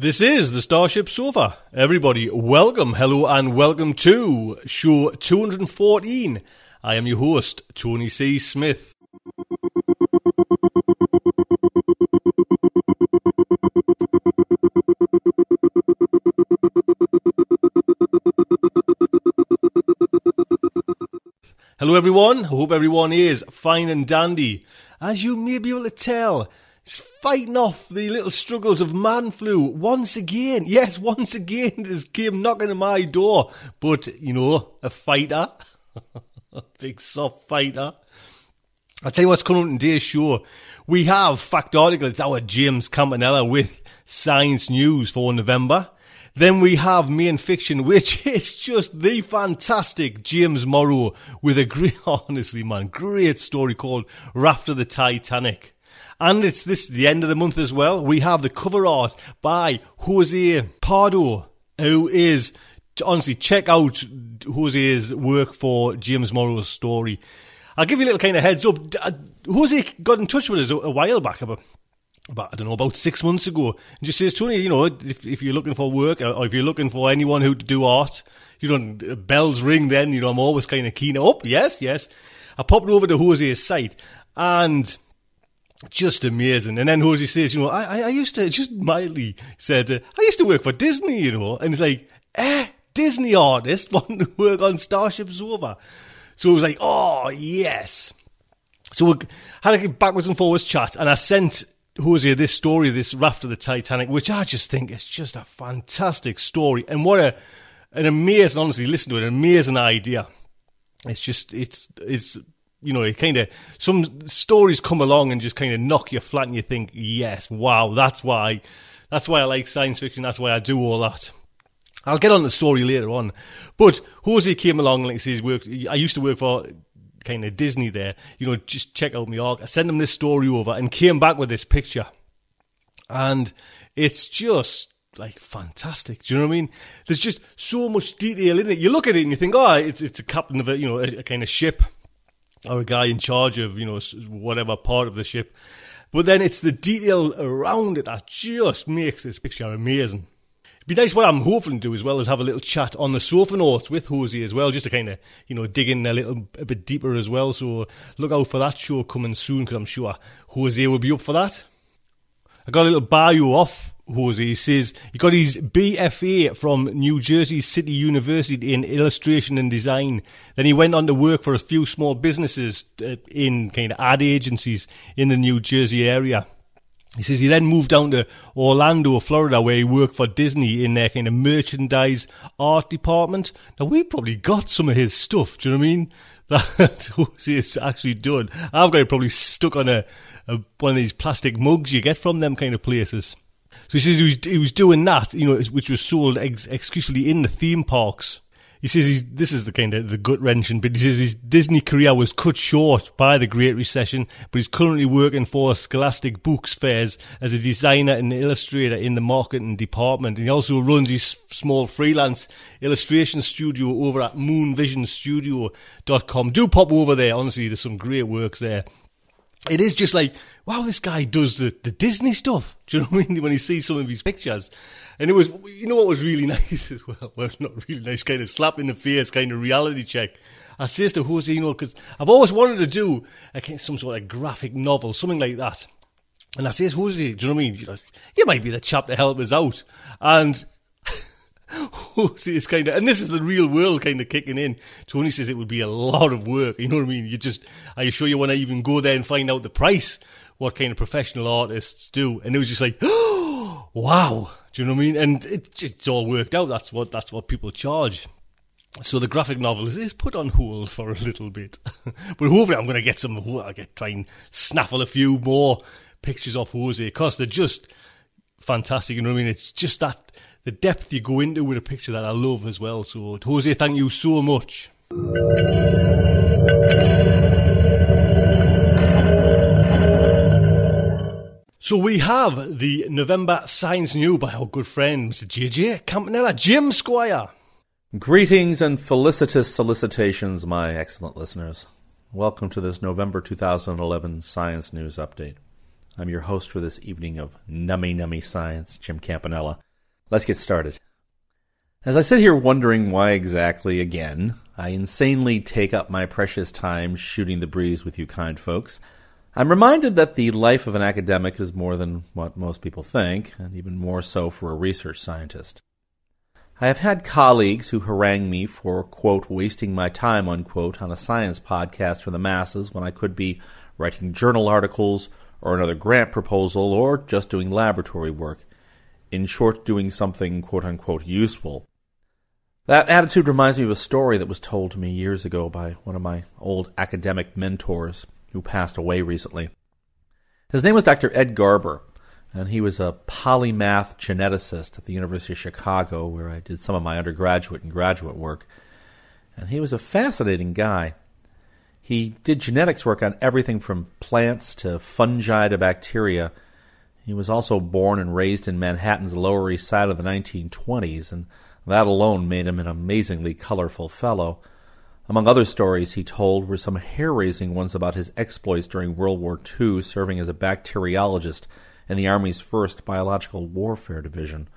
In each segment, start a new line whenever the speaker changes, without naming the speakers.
This is the Starship Sofa. Everybody, welcome, hello, and welcome to show 214. I am your host, Tony C. Smith. Hello, everyone. I hope everyone is fine and dandy. As you may be able to tell, just fighting off the little struggles of man flu once again. Yes, once again, this came knocking at my door. But, you know, a fighter, a big soft fighter. I'll tell you what's coming on today's show. We have fact article. It's our James Campanella with Science News for November. Then we have main fiction, which is just the fantastic James Morrow with a great, honestly, man, great story called Raft of the Titanic. And it's this the end of the month as well. We have the cover art by Jose Pardo, who is honestly check out Jose's work for James Morrow's story. I'll give you a little kind of heads up. Uh, Jose got in touch with us a, a while back about about I don't know about six months ago, and just says Tony, you know, if if you're looking for work or if you're looking for anyone who to do art, you know, bells ring. Then you know, I'm always kind of keen. Up, yes, yes. I popped over to Jose's site and just amazing. And then Jose says, you know, I I used to just mildly said uh, I used to work for Disney, you know, and it's like, eh, Disney artist wanting to work on Starship Sofa. So it was like, oh yes. So we had a backwards and forwards chat, and I sent Jose this story, this raft of the Titanic, which I just think is just a fantastic story, and what a an amazing, honestly, listen to it, an amazing idea. It's just, it's, it's, you know, it kind of some stories come along and just kind of knock you flat, and you think, yes, wow, that's why, that's why I like science fiction. That's why I do all that. I'll get on the story later on, but Jose came along, like he says, worked. I used to work for kind of Disney there, you know, just check out arc. I sent him this story over and came back with this picture. And it's just like fantastic. Do you know what I mean? There's just so much detail in it. You look at it and you think, oh, it's it's a captain of a you know a, a kind of ship or a guy in charge of you know whatever part of the ship. But then it's the detail around it that just makes this picture amazing. Be nice. What I'm hoping to do as well is have a little chat on the sofa notes with Jose as well, just to kind of you know dig in a little a bit deeper as well. So look out for that show coming soon because I'm sure Jose will be up for that. I got a little bio off Jose. He says he got his BFA from New Jersey City University in illustration and design. Then he went on to work for a few small businesses uh, in kind of ad agencies in the New Jersey area. He says he then moved down to Orlando, Florida, where he worked for Disney in their kind of merchandise art department. Now, we probably got some of his stuff, do you know what I mean? That Jose's actually done. I've got it probably stuck on a, a, one of these plastic mugs you get from them kind of places. So he says he was, he was doing that, you know, which was sold ex- exclusively in the theme parks. He says he's, this is the kind of the gut wrenching bit. He says his Disney career was cut short by the Great Recession, but he's currently working for Scholastic Books Fairs as a designer and illustrator in the marketing department. And he also runs his small freelance illustration studio over at moonvisionstudio.com. Do pop over there. Honestly, there's some great works there it is just like, wow, this guy does the, the Disney stuff. Do you know what I mean? When you see some of his pictures. And it was, you know what was really nice as well? Well, not really nice, kind of slap in the face, kind of reality check. I says to Jose, you know, because I've always wanted to do a, some sort of graphic novel, something like that. And I says, Jose, do you know what I mean? You, know, you might be the chap to help us out. And Jose is kind of, and this is the real world kind of kicking in. Tony says it would be a lot of work. You know what I mean? You just, are you sure you want to even go there and find out the price? What kind of professional artists do? And it was just like, oh, wow. Do you know what I mean? And it, it's all worked out. That's what that's what people charge. So the graphic novel is, is put on hold for a little bit, but hopefully I'm going to get some. I'll get try and snaffle a few more pictures off Jose because they're just fantastic. You know what I mean? It's just that the depth you go into with a picture that I love as well. So Jose, thank you so much. So we have the November Science New by our good friend Mr. JJ Campanella, Jim Squire.
Greetings and felicitous solicitations, my excellent listeners. Welcome to this November 2011 Science News Update. I'm your host for this evening of Nummy Nummy Science, Jim Campanella. Let's get started. As I sit here wondering why exactly, again, I insanely take up my precious time shooting the breeze with you kind folks, I'm reminded that the life of an academic is more than what most people think, and even more so for a research scientist. I have had colleagues who harangue me for, quote, wasting my time, unquote, on a science podcast for the masses when I could be writing journal articles or another grant proposal or just doing laboratory work. In short, doing something, quote unquote, useful. That attitude reminds me of a story that was told to me years ago by one of my old academic mentors who passed away recently. His name was Dr. Ed Garber, and he was a polymath geneticist at the University of Chicago, where I did some of my undergraduate and graduate work. And he was a fascinating guy. He did genetics work on everything from plants to fungi to bacteria. He was also born and raised in Manhattan's Lower East Side of the 1920s, and that alone made him an amazingly colorful fellow. Among other stories he told were some hair raising ones about his exploits during World War II, serving as a bacteriologist in the Army's 1st Biological Warfare Division.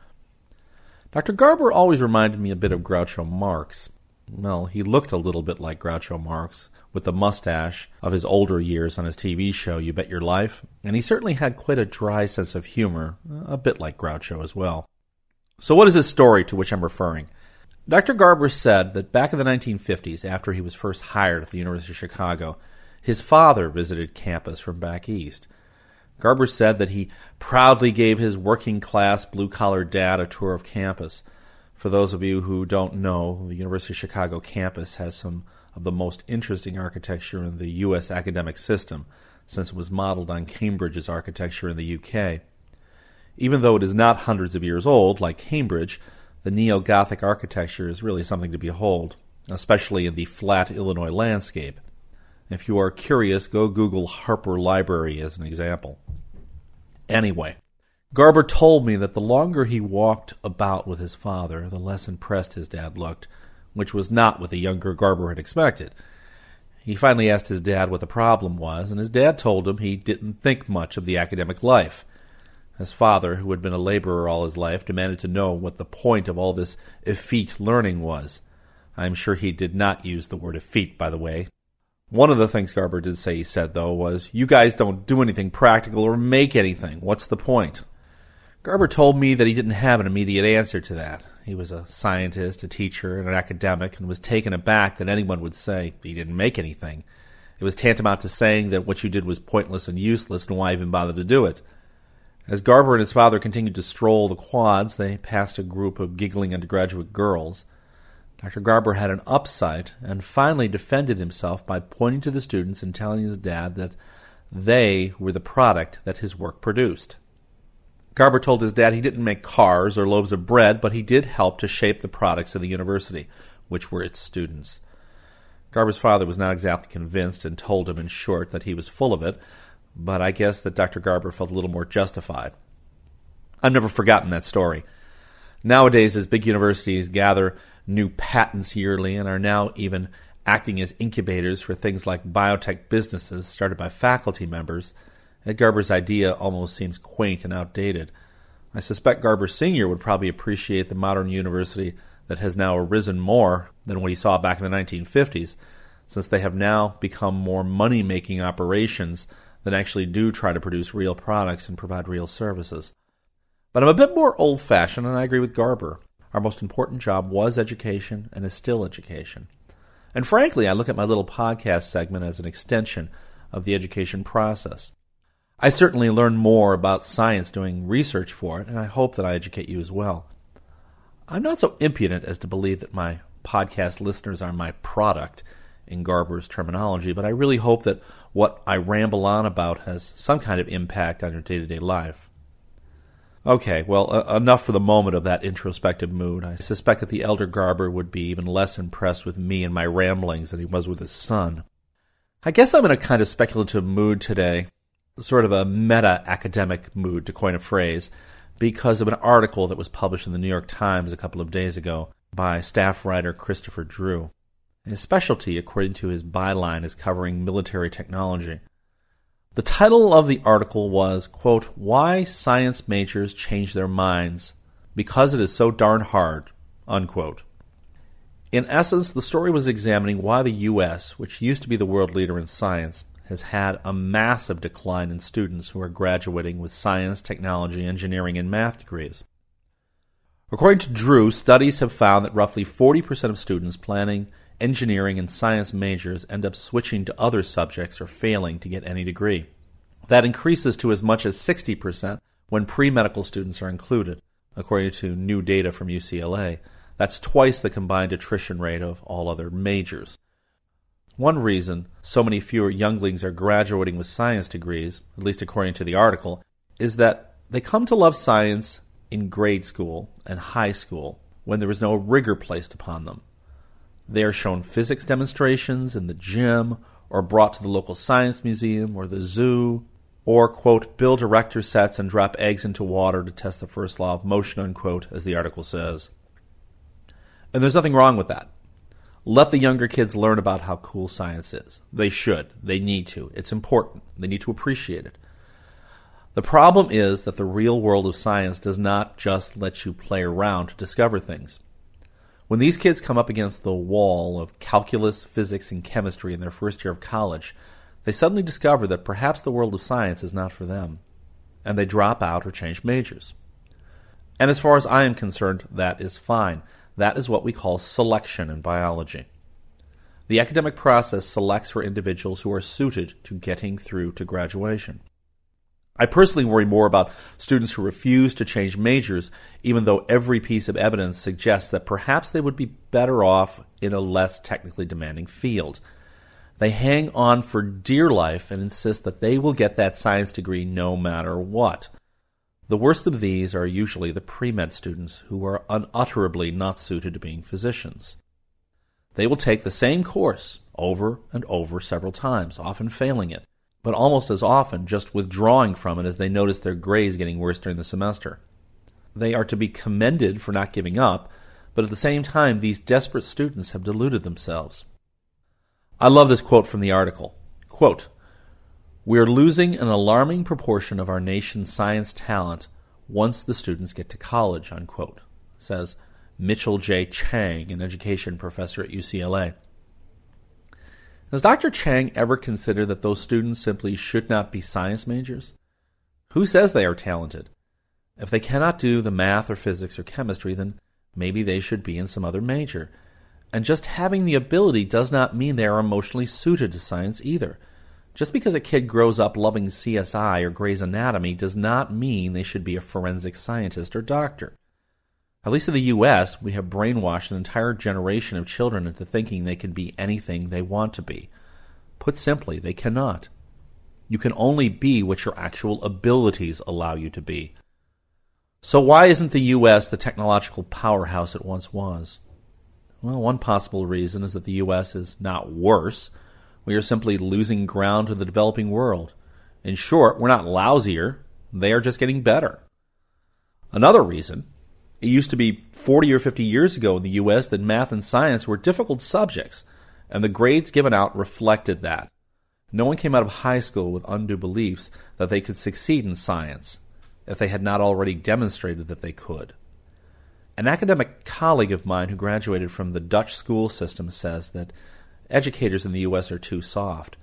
Dr. Garber always reminded me a bit of Groucho Marx. Well, he looked a little bit like Groucho Marx, with the mustache of his older years on his TV show You Bet Your Life, and he certainly had quite a dry sense of humor, a bit like Groucho as well. So, what is this story to which I'm referring? Dr. Garber said that back in the 1950s, after he was first hired at the University of Chicago, his father visited campus from back east. Garber said that he proudly gave his working class blue collar dad a tour of campus. For those of you who don't know, the University of Chicago campus has some of the most interesting architecture in the U.S. academic system, since it was modeled on Cambridge's architecture in the UK. Even though it is not hundreds of years old, like Cambridge, the neo Gothic architecture is really something to behold, especially in the flat Illinois landscape. If you are curious, go Google Harper Library as an example. Anyway, Garber told me that the longer he walked about with his father, the less impressed his dad looked, which was not what the younger Garber had expected. He finally asked his dad what the problem was, and his dad told him he didn't think much of the academic life. His father, who had been a laborer all his life, demanded to know what the point of all this effete learning was. I am sure he did not use the word effete, by the way. One of the things Garber did say he said, though, was, You guys don't do anything practical or make anything. What's the point? Garber told me that he didn't have an immediate answer to that. He was a scientist, a teacher, and an academic, and was taken aback that anyone would say he didn't make anything. It was tantamount to saying that what you did was pointless and useless, and why even bother to do it? As Garber and his father continued to stroll the quads, they passed a group of giggling undergraduate girls. Dr. Garber had an upsight and finally defended himself by pointing to the students and telling his dad that they were the product that his work produced. Garber told his dad he didn't make cars or loaves of bread, but he did help to shape the products of the university, which were its students. Garber's father was not exactly convinced and told him, in short, that he was full of it, but I guess that Dr. Garber felt a little more justified. I've never forgotten that story. Nowadays, as big universities gather new patents yearly and are now even acting as incubators for things like biotech businesses started by faculty members, Ed Garber's idea almost seems quaint and outdated. I suspect Garber Sr. would probably appreciate the modern university that has now arisen more than what he saw back in the 1950s, since they have now become more money making operations that actually do try to produce real products and provide real services. But I'm a bit more old fashioned, and I agree with Garber. Our most important job was education and is still education. And frankly, I look at my little podcast segment as an extension of the education process. I certainly learn more about science doing research for it, and I hope that I educate you as well. I'm not so impudent as to believe that my podcast listeners are my product in Garber's terminology, but I really hope that what I ramble on about has some kind of impact on your day to day life. Okay, well, uh, enough for the moment of that introspective mood. I suspect that the elder Garber would be even less impressed with me and my ramblings than he was with his son. I guess I'm in a kind of speculative mood today, sort of a meta academic mood, to coin a phrase, because of an article that was published in the New York Times a couple of days ago by staff writer Christopher Drew. His specialty, according to his byline, is covering military technology. The title of the article was, quote, Why Science Majors Change Their Minds Because It Is So Darn Hard, unquote. In essence, the story was examining why the U.S., which used to be the world leader in science, has had a massive decline in students who are graduating with science, technology, engineering, and math degrees. According to Drew, studies have found that roughly 40% of students planning engineering and science majors end up switching to other subjects or failing to get any degree. That increases to as much as 60% when pre medical students are included, according to new data from UCLA. That's twice the combined attrition rate of all other majors. One reason so many fewer younglings are graduating with science degrees, at least according to the article, is that they come to love science in grade school and high school when there is no rigor placed upon them. They are shown physics demonstrations in the gym, or brought to the local science museum or the zoo, or, quote, build erector sets and drop eggs into water to test the first law of motion, unquote, as the article says. And there's nothing wrong with that. Let the younger kids learn about how cool science is. They should. They need to. It's important. They need to appreciate it. The problem is that the real world of science does not just let you play around to discover things. When these kids come up against the wall of calculus, physics, and chemistry in their first year of college, they suddenly discover that perhaps the world of science is not for them, and they drop out or change majors. And as far as I am concerned, that is fine. That is what we call selection in biology. The academic process selects for individuals who are suited to getting through to graduation. I personally worry more about students who refuse to change majors, even though every piece of evidence suggests that perhaps they would be better off in a less technically demanding field. They hang on for dear life and insist that they will get that science degree no matter what. The worst of these are usually the pre med students who are unutterably not suited to being physicians. They will take the same course over and over several times, often failing it but almost as often just withdrawing from it as they notice their grades getting worse during the semester. They are to be commended for not giving up, but at the same time, these desperate students have deluded themselves. I love this quote from the article. Quote, We're losing an alarming proportion of our nation's science talent once the students get to college, unquote, says Mitchell J. Chang, an education professor at UCLA. Has Dr. Chang ever consider that those students simply should not be science majors? Who says they are talented? If they cannot do the math or physics or chemistry, then maybe they should be in some other major. And just having the ability does not mean they are emotionally suited to science either. Just because a kid grows up loving CSI or Grey's Anatomy does not mean they should be a forensic scientist or doctor. At least in the U.S., we have brainwashed an entire generation of children into thinking they can be anything they want to be. Put simply, they cannot. You can only be what your actual abilities allow you to be. So, why isn't the U.S. the technological powerhouse it once was? Well, one possible reason is that the U.S. is not worse. We are simply losing ground to the developing world. In short, we're not lousier, they are just getting better. Another reason it used to be 40 or 50 years ago in the U.S. that math and science were difficult subjects, and the grades given out reflected that. No one came out of high school with undue beliefs that they could succeed in science if they had not already demonstrated that they could. An academic colleague of mine who graduated from the Dutch school system says that educators in the U.S. are too soft.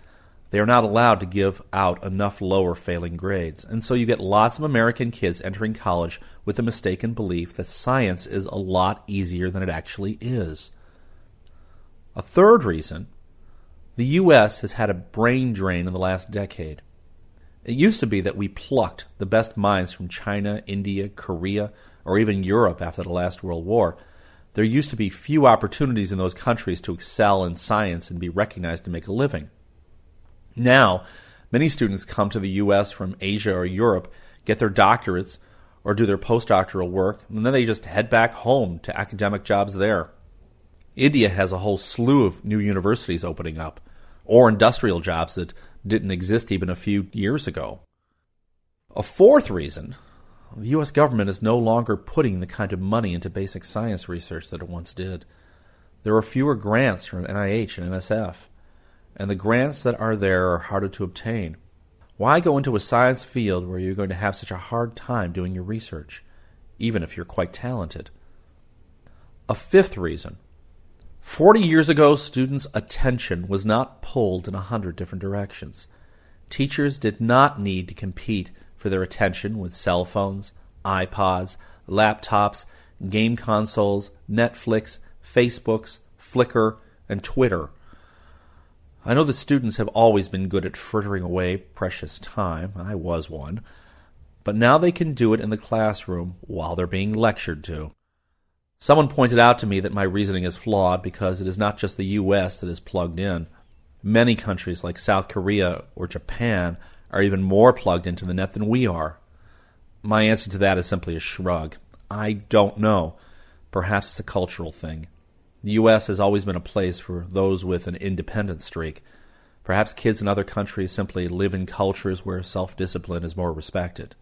They are not allowed to give out enough lower failing grades, and so you get lots of American kids entering college with the mistaken belief that science is a lot easier than it actually is. A third reason the U.S. has had a brain drain in the last decade. It used to be that we plucked the best minds from China, India, Korea, or even Europe after the last World War, there used to be few opportunities in those countries to excel in science and be recognized to make a living. Now, many students come to the U.S. from Asia or Europe, get their doctorates, or do their postdoctoral work, and then they just head back home to academic jobs there. India has a whole slew of new universities opening up, or industrial jobs that didn't exist even a few years ago. A fourth reason the U.S. government is no longer putting the kind of money into basic science research that it once did. There are fewer grants from NIH and NSF, and the grants that are there are harder to obtain. Why go into a science field where you're going to have such a hard time doing your research, even if you're quite talented? A fifth reason 40 years ago, students' attention was not pulled in a hundred different directions. Teachers did not need to compete for their attention with cell phones, iPods, laptops, game consoles, Netflix, Facebooks, Flickr, and Twitter. I know that students have always been good at frittering away precious time. I was one. But now they can do it in the classroom while they're being lectured to. Someone pointed out to me that my reasoning is flawed because it is not just the U.S. that is plugged in. Many countries like South Korea or Japan are even more plugged into the net than we are? My answer to that is simply a shrug. I don't know. Perhaps it's a cultural thing. The U.S. has always been a place for those with an independent streak. Perhaps kids in other countries simply live in cultures where self discipline is more respected.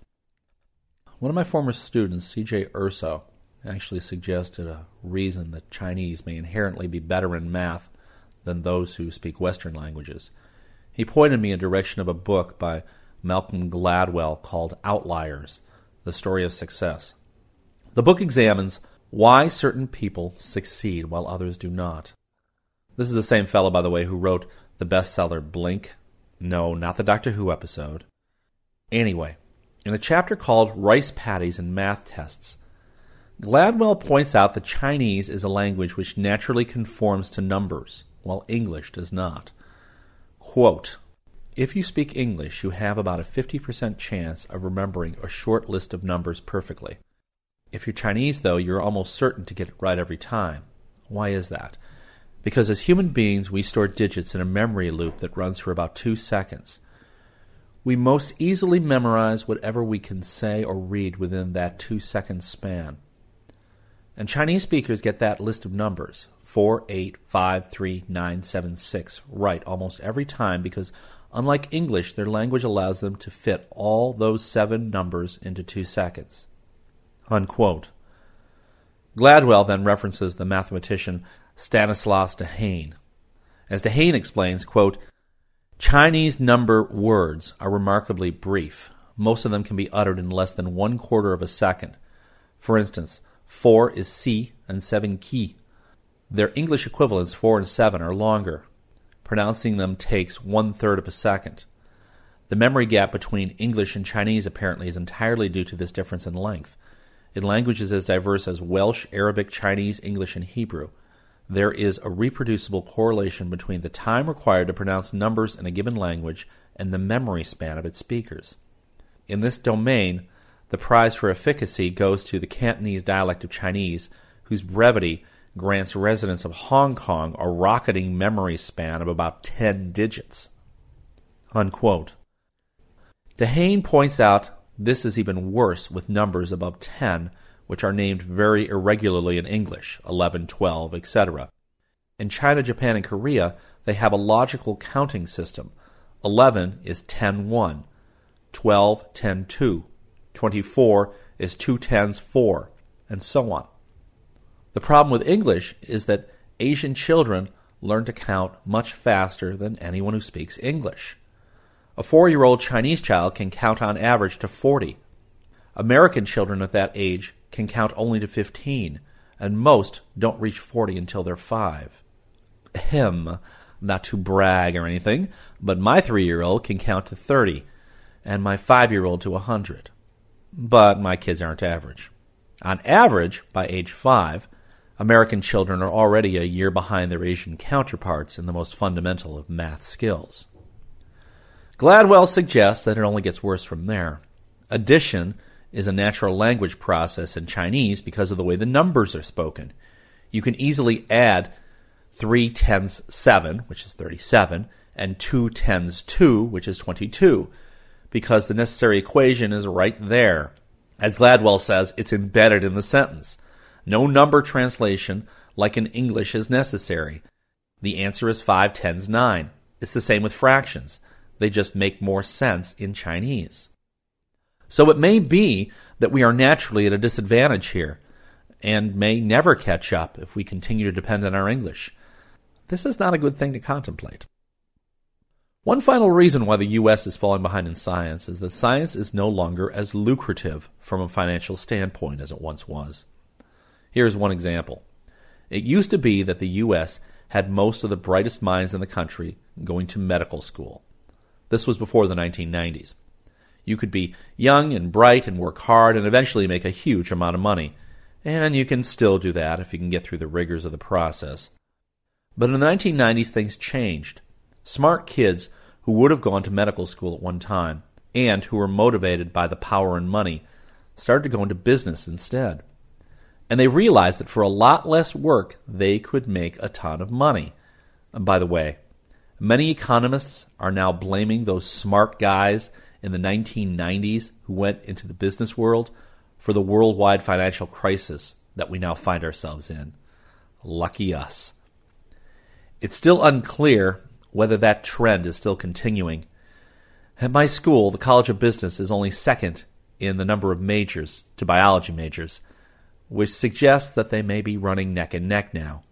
One of my former students, C.J. Urso, actually suggested a reason that Chinese may inherently be better in math than those who speak Western languages. He pointed me in direction of a book by Malcolm Gladwell called Outliers The Story of Success. The book examines why certain people succeed while others do not. This is the same fellow, by the way, who wrote the bestseller Blink. No, not the Doctor Who episode. Anyway, in a chapter called Rice Paddies and Math Tests, Gladwell points out that Chinese is a language which naturally conforms to numbers, while English does not. Quote, if you speak English, you have about a 50% chance of remembering a short list of numbers perfectly. If you're Chinese, though, you're almost certain to get it right every time. Why is that? Because as human beings, we store digits in a memory loop that runs for about two seconds. We most easily memorize whatever we can say or read within that two second span. And Chinese speakers get that list of numbers, 4, 8, 5, 3, 9, 7, 6 right almost every time because, unlike English, their language allows them to fit all those seven numbers into two seconds. Unquote. Gladwell then references the mathematician Stanislas Dehaene. As Dehaene explains, quote, Chinese number words are remarkably brief. Most of them can be uttered in less than one quarter of a second. For instance, four is si and seven ki. Their English equivalents, 4 and 7, are longer. Pronouncing them takes one third of a second. The memory gap between English and Chinese apparently is entirely due to this difference in length. In languages as diverse as Welsh, Arabic, Chinese, English, and Hebrew, there is a reproducible correlation between the time required to pronounce numbers in a given language and the memory span of its speakers. In this domain, the prize for efficacy goes to the Cantonese dialect of Chinese, whose brevity grants residents of Hong Kong a rocketing memory span of about 10 digits. Unquote. Dehaene points out this is even worse with numbers above 10, which are named very irregularly in English 11, 12, etc. In China, Japan, and Korea, they have a logical counting system. 11 is 10 1, 12 10 2, 24 is 2 tens 4, and so on. The problem with English is that Asian children learn to count much faster than anyone who speaks English. A four year old Chinese child can count on average to 40. American children at that age can count only to 15, and most don't reach 40 until they're five. Him, not to brag or anything, but my three year old can count to 30, and my five year old to 100. But my kids aren't average. On average, by age five, American children are already a year behind their Asian counterparts in the most fundamental of math skills. Gladwell suggests that it only gets worse from there. Addition is a natural language process in Chinese because of the way the numbers are spoken. you can easily add 3 tens 7, which is 37, and 2 tens 2, which is 22, because the necessary equation is right there. As Gladwell says, it's embedded in the sentence. No number translation, like in English, is necessary. The answer is 5 tens 9. It's the same with fractions. They just make more sense in Chinese. So it may be that we are naturally at a disadvantage here and may never catch up if we continue to depend on our English. This is not a good thing to contemplate. One final reason why the U.S. is falling behind in science is that science is no longer as lucrative from a financial standpoint as it once was. Here's one example. It used to be that the U.S. had most of the brightest minds in the country going to medical school. This was before the 1990s. You could be young and bright and work hard and eventually make a huge amount of money. And you can still do that if you can get through the rigors of the process. But in the 1990s, things changed. Smart kids who would have gone to medical school at one time and who were motivated by the power and money started to go into business instead. And they realized that for a lot less work, they could make a ton of money. And by the way, many economists are now blaming those smart guys in the 1990s who went into the business world for the worldwide financial crisis that we now find ourselves in. Lucky us. It's still unclear whether that trend is still continuing. At my school, the College of Business is only second in the number of majors to biology majors, which suggests that they may be running neck and neck now.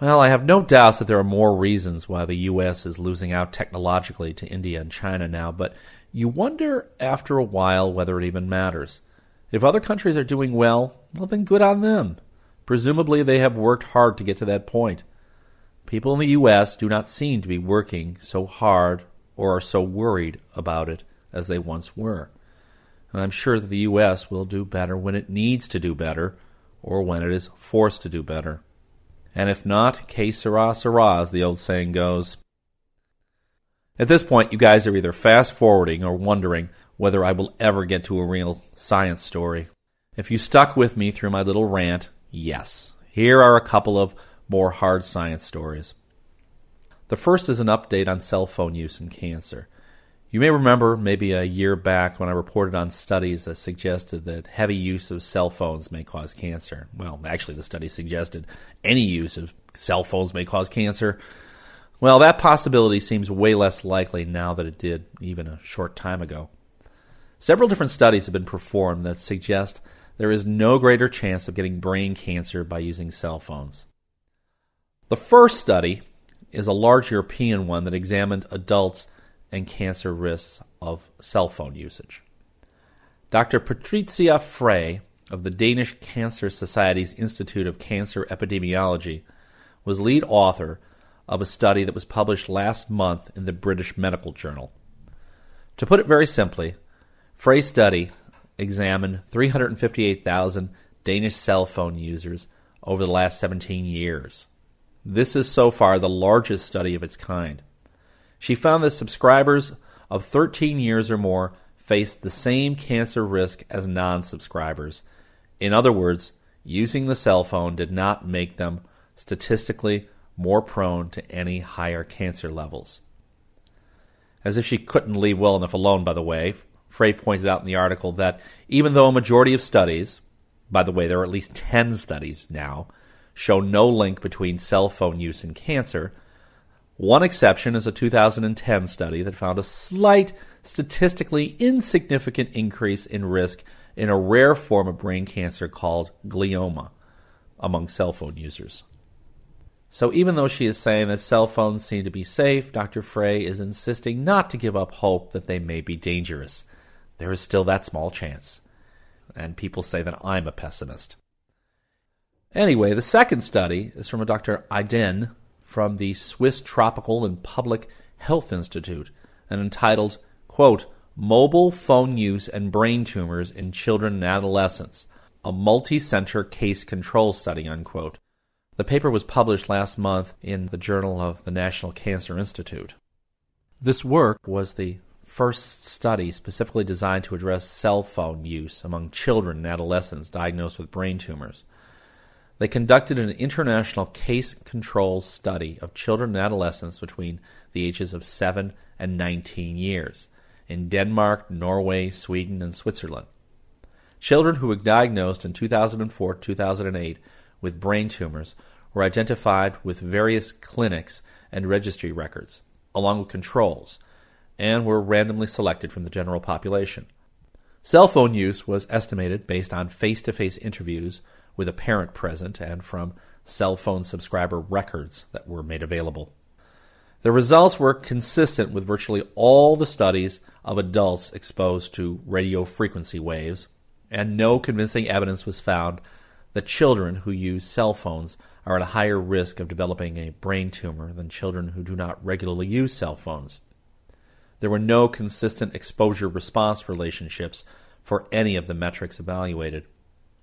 Well, I have no doubts that there are more reasons why the U.S. is losing out technologically to India and China now, but you wonder after a while whether it even matters. If other countries are doing well, well, then good on them. Presumably, they have worked hard to get to that point. People in the U.S. do not seem to be working so hard or are so worried about it as they once were. And I'm sure that the U.S. will do better when it needs to do better or when it is forced to do better. And if not, que sera, sera, as the old saying goes. At this point, you guys are either fast forwarding or wondering whether I will ever get to a real science story. If you stuck with me through my little rant, yes. Here are a couple of more hard science stories. The first is an update on cell phone use in cancer. You may remember maybe a year back when I reported on studies that suggested that heavy use of cell phones may cause cancer. Well, actually, the study suggested any use of cell phones may cause cancer. Well, that possibility seems way less likely now than it did even a short time ago. Several different studies have been performed that suggest there is no greater chance of getting brain cancer by using cell phones. The first study is a large European one that examined adults and cancer risks of cell phone usage. Dr. Patricia Frei of the Danish Cancer Society's Institute of Cancer Epidemiology was lead author of a study that was published last month in the British Medical Journal. To put it very simply, Frei's study examined 358,000 Danish cell phone users over the last 17 years. This is so far the largest study of its kind. She found that subscribers of 13 years or more faced the same cancer risk as non subscribers. In other words, using the cell phone did not make them statistically more prone to any higher cancer levels. As if she couldn't leave well enough alone, by the way, Frei pointed out in the article that even though a majority of studies, by the way, there are at least 10 studies now, show no link between cell phone use and cancer, one exception is a 2010 study that found a slight, statistically insignificant increase in risk in a rare form of brain cancer called glioma among cell phone users. So, even though she is saying that cell phones seem to be safe, Dr. Frei is insisting not to give up hope that they may be dangerous there is still that small chance. And people say that I'm a pessimist. Anyway, the second study is from a Dr. Aydin from the Swiss Tropical and Public Health Institute and entitled, quote, Mobile Phone Use and Brain Tumors in Children and Adolescents, a multi-center case control study, unquote. The paper was published last month in the Journal of the National Cancer Institute. This work was the first study specifically designed to address cell phone use among children and adolescents diagnosed with brain tumors. They conducted an international case control study of children and adolescents between the ages of 7 and 19 years in Denmark, Norway, Sweden, and Switzerland. Children who were diagnosed in 2004 2008 with brain tumors were identified with various clinics and registry records, along with controls, and were randomly selected from the general population. Cell phone use was estimated based on face to face interviews with a parent present and from cell phone subscriber records that were made available. The results were consistent with virtually all the studies of adults exposed to radio frequency waves, and no convincing evidence was found that children who use cell phones are at a higher risk of developing a brain tumor than children who do not regularly use cell phones. There were no consistent exposure response relationships for any of the metrics evaluated,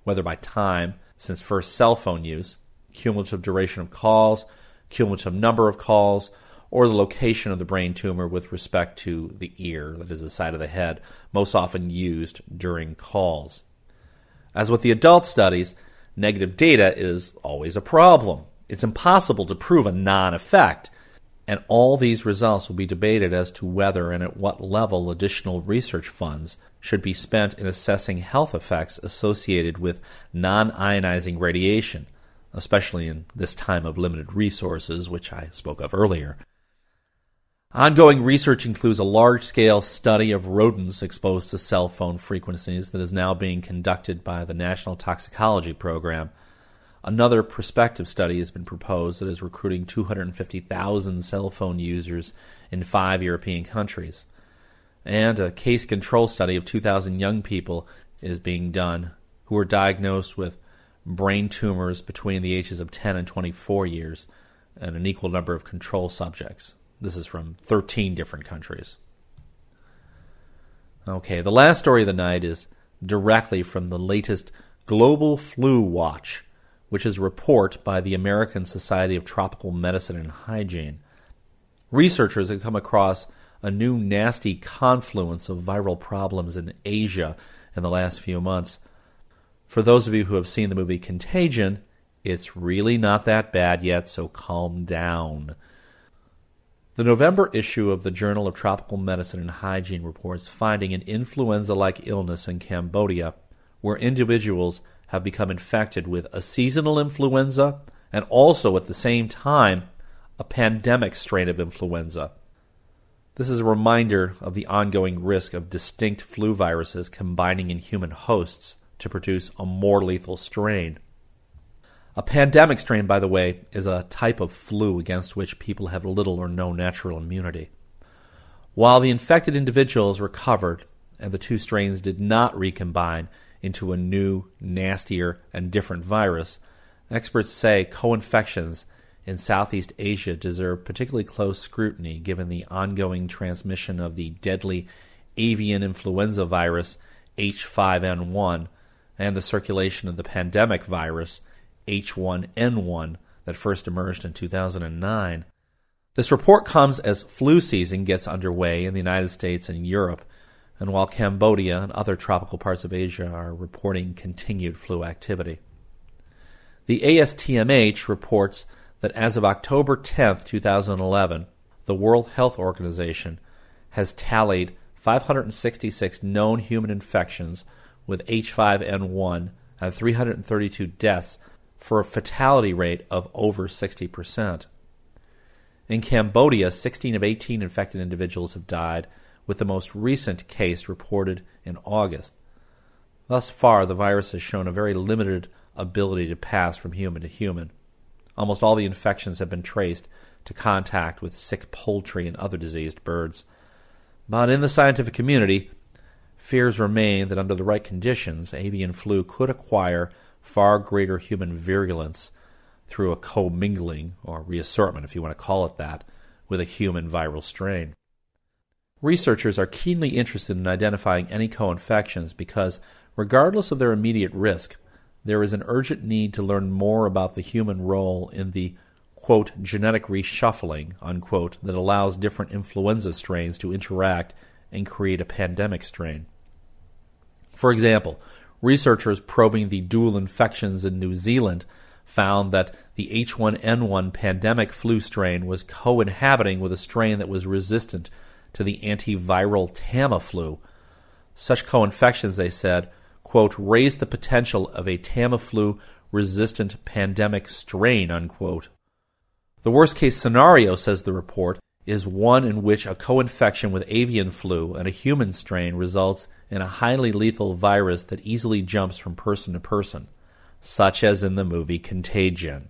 whether by time since first cell phone use, cumulative duration of calls, cumulative number of calls, or the location of the brain tumor with respect to the ear, that is the side of the head, most often used during calls. As with the adult studies, negative data is always a problem. It's impossible to prove a non effect, and all these results will be debated as to whether and at what level additional research funds should be spent in assessing health effects associated with non ionizing radiation, especially in this time of limited resources, which I spoke of earlier. Ongoing research includes a large scale study of rodents exposed to cell phone frequencies that is now being conducted by the National Toxicology Program. Another prospective study has been proposed that is recruiting 250,000 cell phone users in five European countries. And a case control study of 2,000 young people is being done who were diagnosed with brain tumors between the ages of 10 and 24 years, and an equal number of control subjects. This is from 13 different countries. Okay, the last story of the night is directly from the latest Global Flu Watch, which is a report by the American Society of Tropical Medicine and Hygiene. Researchers have come across a new nasty confluence of viral problems in Asia in the last few months. For those of you who have seen the movie Contagion, it's really not that bad yet, so calm down. The November issue of the Journal of Tropical Medicine and Hygiene reports finding an influenza like illness in Cambodia where individuals have become infected with a seasonal influenza and also at the same time a pandemic strain of influenza. This is a reminder of the ongoing risk of distinct flu viruses combining in human hosts to produce a more lethal strain. A pandemic strain, by the way, is a type of flu against which people have little or no natural immunity. While the infected individuals recovered and the two strains did not recombine into a new, nastier, and different virus, experts say co infections in Southeast Asia deserve particularly close scrutiny given the ongoing transmission of the deadly avian influenza virus H5N1 and the circulation of the pandemic virus H1N1 that first emerged in 2009. This report comes as flu season gets underway in the United States and Europe, and while Cambodia and other tropical parts of Asia are reporting continued flu activity. The ASTMH reports that as of October 10, 2011, the World Health Organization has tallied 566 known human infections with H5N1 and 332 deaths for a fatality rate of over 60%. In Cambodia, 16 of 18 infected individuals have died, with the most recent case reported in August. Thus far, the virus has shown a very limited ability to pass from human to human. Almost all the infections have been traced to contact with sick poultry and other diseased birds. But in the scientific community, fears remain that under the right conditions, avian flu could acquire far greater human virulence through a commingling, or reassortment if you want to call it that, with a human viral strain. Researchers are keenly interested in identifying any co infections because, regardless of their immediate risk, there is an urgent need to learn more about the human role in the quote, genetic reshuffling unquote, that allows different influenza strains to interact and create a pandemic strain. For example, Researchers probing the dual infections in New Zealand found that the H1N1 pandemic flu strain was co inhabiting with a strain that was resistant to the antiviral Tamiflu. Such co infections, they said, quote, raised the potential of a Tamiflu resistant pandemic strain, unquote. The worst case scenario, says the report, is one in which a co infection with avian flu and a human strain results in a highly lethal virus that easily jumps from person to person, such as in the movie Contagion.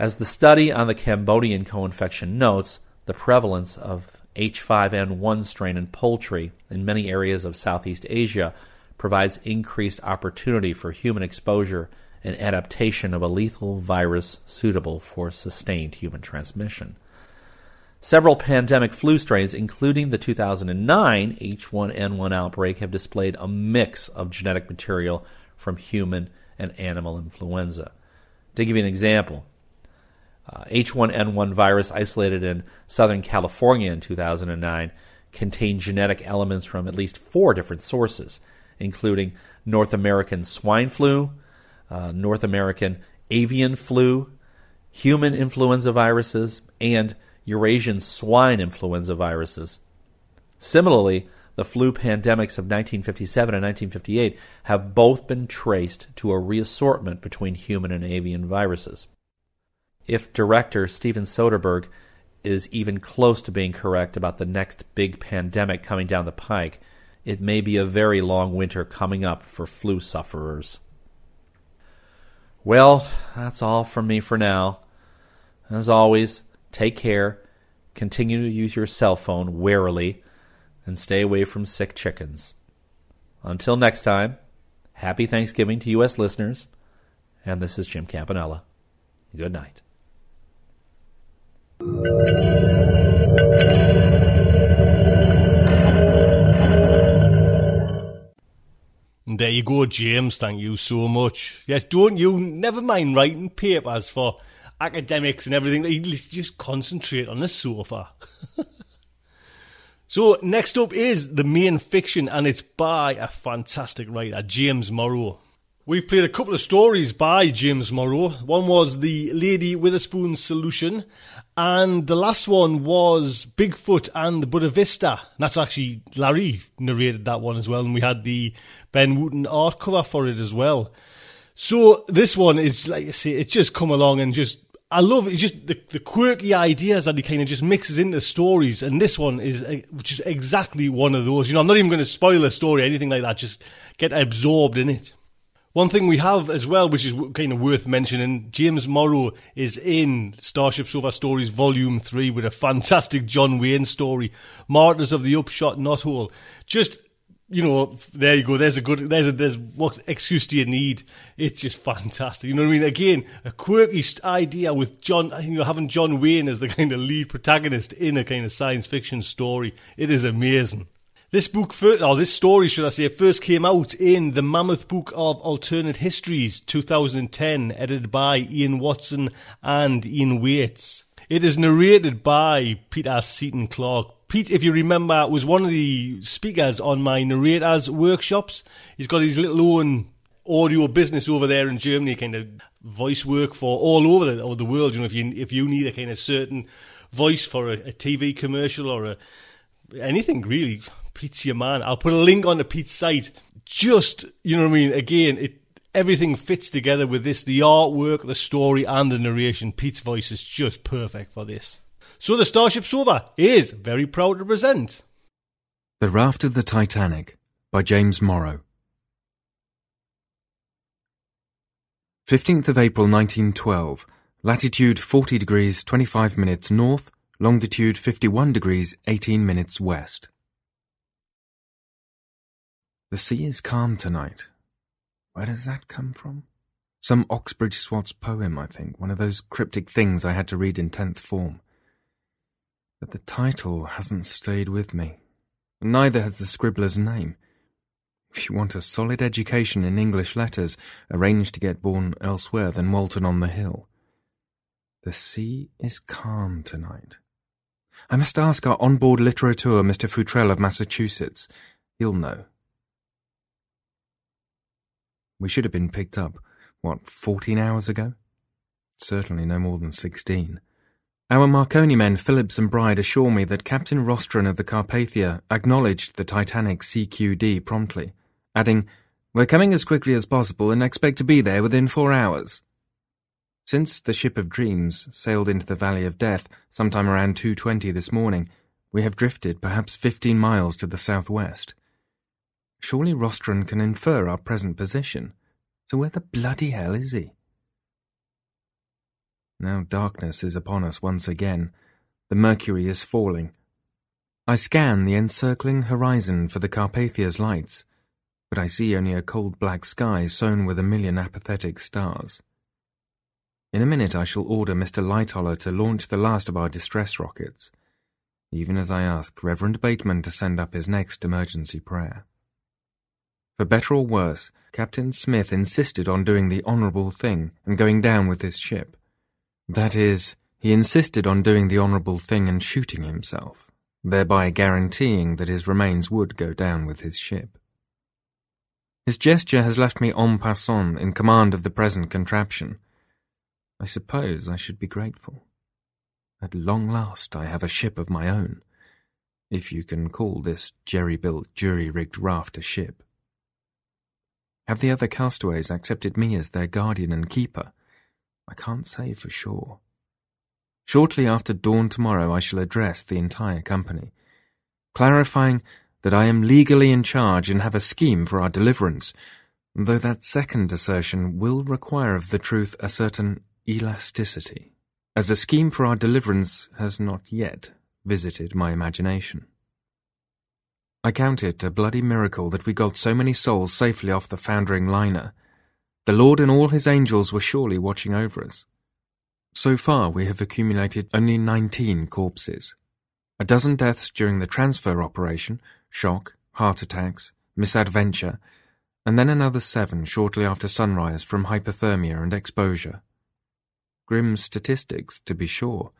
As the study on the Cambodian co infection notes, the prevalence of H5N1 strain in poultry in many areas of Southeast Asia provides increased opportunity for human exposure and adaptation of a lethal virus suitable for sustained human transmission. Several pandemic flu strains, including the 2009 H1N1 outbreak, have displayed a mix of genetic material from human and animal influenza. To give you an example, uh, H1N1 virus isolated in Southern California in 2009 contained genetic elements from at least four different sources, including North American swine flu, uh, North American avian flu, human influenza viruses, and Eurasian swine influenza viruses. Similarly, the flu pandemics of 1957 and 1958 have both been traced to a reassortment between human and avian viruses. If director Steven Soderbergh is even close to being correct about the next big pandemic coming down the pike, it may be a very long winter coming up for flu sufferers. Well, that's all from me for now. As always, Take care, continue to use your cell phone warily, and stay away from sick chickens. Until next time, happy Thanksgiving to U.S. listeners, and this is Jim Campanella. Good night.
There you go, James. Thank you so much. Yes, don't you never mind writing papers for academics and everything. Just concentrate on the sofa. so next up is the main fiction, and it's by a fantastic writer, James Morrow. We've played a couple of stories by James Morrow. One was the Lady Witherspoon Solution, and the last one was Bigfoot and the Bodhisattva. And that's actually Larry narrated that one as well, and we had the Ben Wooten art cover for it as well. So this one is like I say, it's just come along and just I love it. Just the, the quirky ideas that he kind of just mixes into stories, and this one is uh, which is exactly one of those. You know, I'm not even going to spoil a story or anything like that. Just get absorbed in it. One thing we have as well, which is kind of worth mentioning, James Morrow is in Starship Sofa Stories Volume 3 with a fantastic John Wayne story, Martyrs of the Upshot Knothole. Just you know, there you go. There's a good. There's a. There's what excuse do you need? It's just fantastic. You know what I mean? Again, a quirky idea with John. You know, having John Wayne as the kind of lead protagonist in a kind of science fiction story. It is amazing. This book, or oh, this story, should I say, first came out in the Mammoth Book of Alternate Histories, 2010, edited by Ian Watson and Ian Whates. It is narrated by Peter Seaton Clark, Pete, if you remember, was one of the speakers on my narrators workshops. He's got his little own audio business over there in Germany, kind of voice work for all over the, the world. You know, if you if you need a kind of certain voice for a, a TV commercial or a, anything really, Pete's your man. I'll put a link on the Pete's site. Just you know what I mean. Again, it everything fits together with this. The artwork, the story, and the narration. Pete's voice is just perfect for this. So the Starship Sofa is very proud to present
The Raft of the Titanic by James Morrow. 15th of April 1912, latitude 40 degrees 25 minutes north, longitude 51 degrees 18 minutes west. The sea is calm tonight. Where does that come from? Some Oxbridge Swats poem, I think, one of those cryptic things I had to read in tenth form. But the title hasn't stayed with me. Neither has the scribbler's name. If you want a solid education in English letters, arrange to get born elsewhere than Walton on the Hill. The sea is calm tonight. I must ask our on-board litterateur, Mr. Futrelle of Massachusetts. He'll know. We should have been picked up. what, fourteen hours ago? Certainly no more than sixteen. Our Marconi men, Phillips and Bride, assure me that Captain Rostron of the Carpathia acknowledged the Titanic CQD promptly, adding, We're coming as quickly as possible and expect to be there within four hours. Since the Ship of Dreams sailed into the Valley of Death sometime around 2.20 this morning, we have drifted perhaps fifteen miles to the southwest. Surely Rostron can infer our present position. So where the bloody hell is he? Now darkness is upon us once again. The mercury is falling. I scan the encircling horizon for the Carpathia's lights, but I see only a cold black sky sown with a million apathetic stars. In a minute I shall order Mr. Lightoller to launch the last of our distress rockets, even as I ask Reverend Bateman to send up his next emergency prayer. For better or worse, Captain Smith insisted on doing the honourable thing and going down with his ship. That is, he insisted on doing the honourable thing and shooting himself, thereby guaranteeing that his remains would go down with his ship. His gesture has left me en passant in command of the present contraption. I suppose I should be grateful. At long last I have a ship of my own, if you can call this jerry-built, jury-rigged raft a ship. Have the other castaways accepted me as their guardian and keeper? I can't say for sure. Shortly after dawn tomorrow, I shall address the entire company, clarifying that I am legally in charge and have a scheme for our deliverance, though that second assertion will require of the truth a certain elasticity, as a scheme for our deliverance has not yet visited my imagination. I count it a bloody miracle that we got so many souls safely off the foundering liner, the Lord and all his angels were surely watching over us. So far, we have accumulated only 19 corpses. A dozen deaths during the transfer operation, shock, heart attacks, misadventure, and then another seven shortly after sunrise from hypothermia and exposure. Grim statistics, to be sure,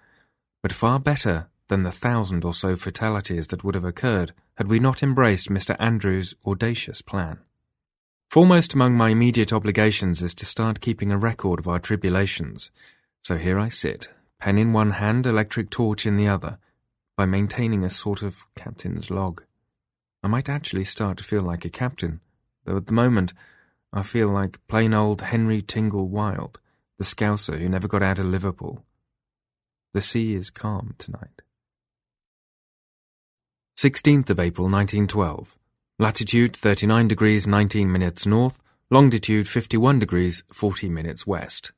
but far better than the thousand or so fatalities that would have occurred had we not embraced Mr. Andrews' audacious plan. Foremost among my immediate obligations is to start keeping a record of our tribulations. So here I sit, pen in one hand, electric torch in the other, by maintaining a sort of captain's log. I might actually start to feel like a captain, though at the moment I feel like plain old Henry Tingle Wilde, the scouser who never got out of Liverpool. The sea is calm tonight. 16th of April 1912 latitude 39 degrees 19 minutes north, longitude 51 degrees 40 minutes west.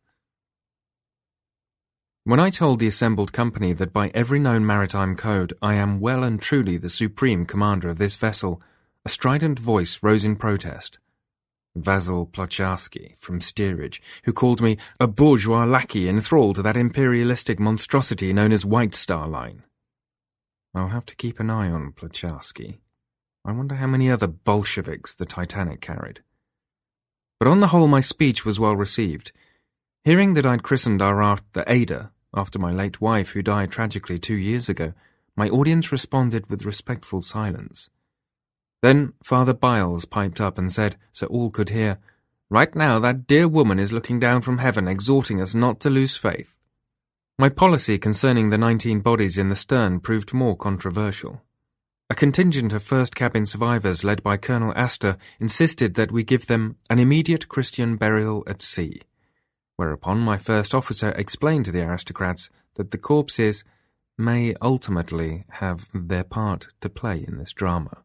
When I told the assembled company that by every known maritime code I am well and truly the supreme commander of this vessel, a strident voice rose in protest. Vasil Plocharsky from steerage, who called me a bourgeois lackey enthralled to that imperialistic monstrosity known as White Star Line. I'll have to keep an eye on Plocharsky. I wonder how many other Bolsheviks the Titanic carried. But on the whole, my speech was well received. Hearing that I'd christened our raft the Ada, after my late wife who died tragically two years ago, my audience responded with respectful silence. Then Father Byles piped up and said, so all could hear, Right now that dear woman is looking down from heaven exhorting us not to lose faith. My policy concerning the nineteen bodies in the stern proved more controversial. A contingent of first cabin survivors led by Colonel Astor insisted that we give them an immediate Christian burial at sea, whereupon my first officer explained to the aristocrats that the corpses may ultimately have their part to play in this drama.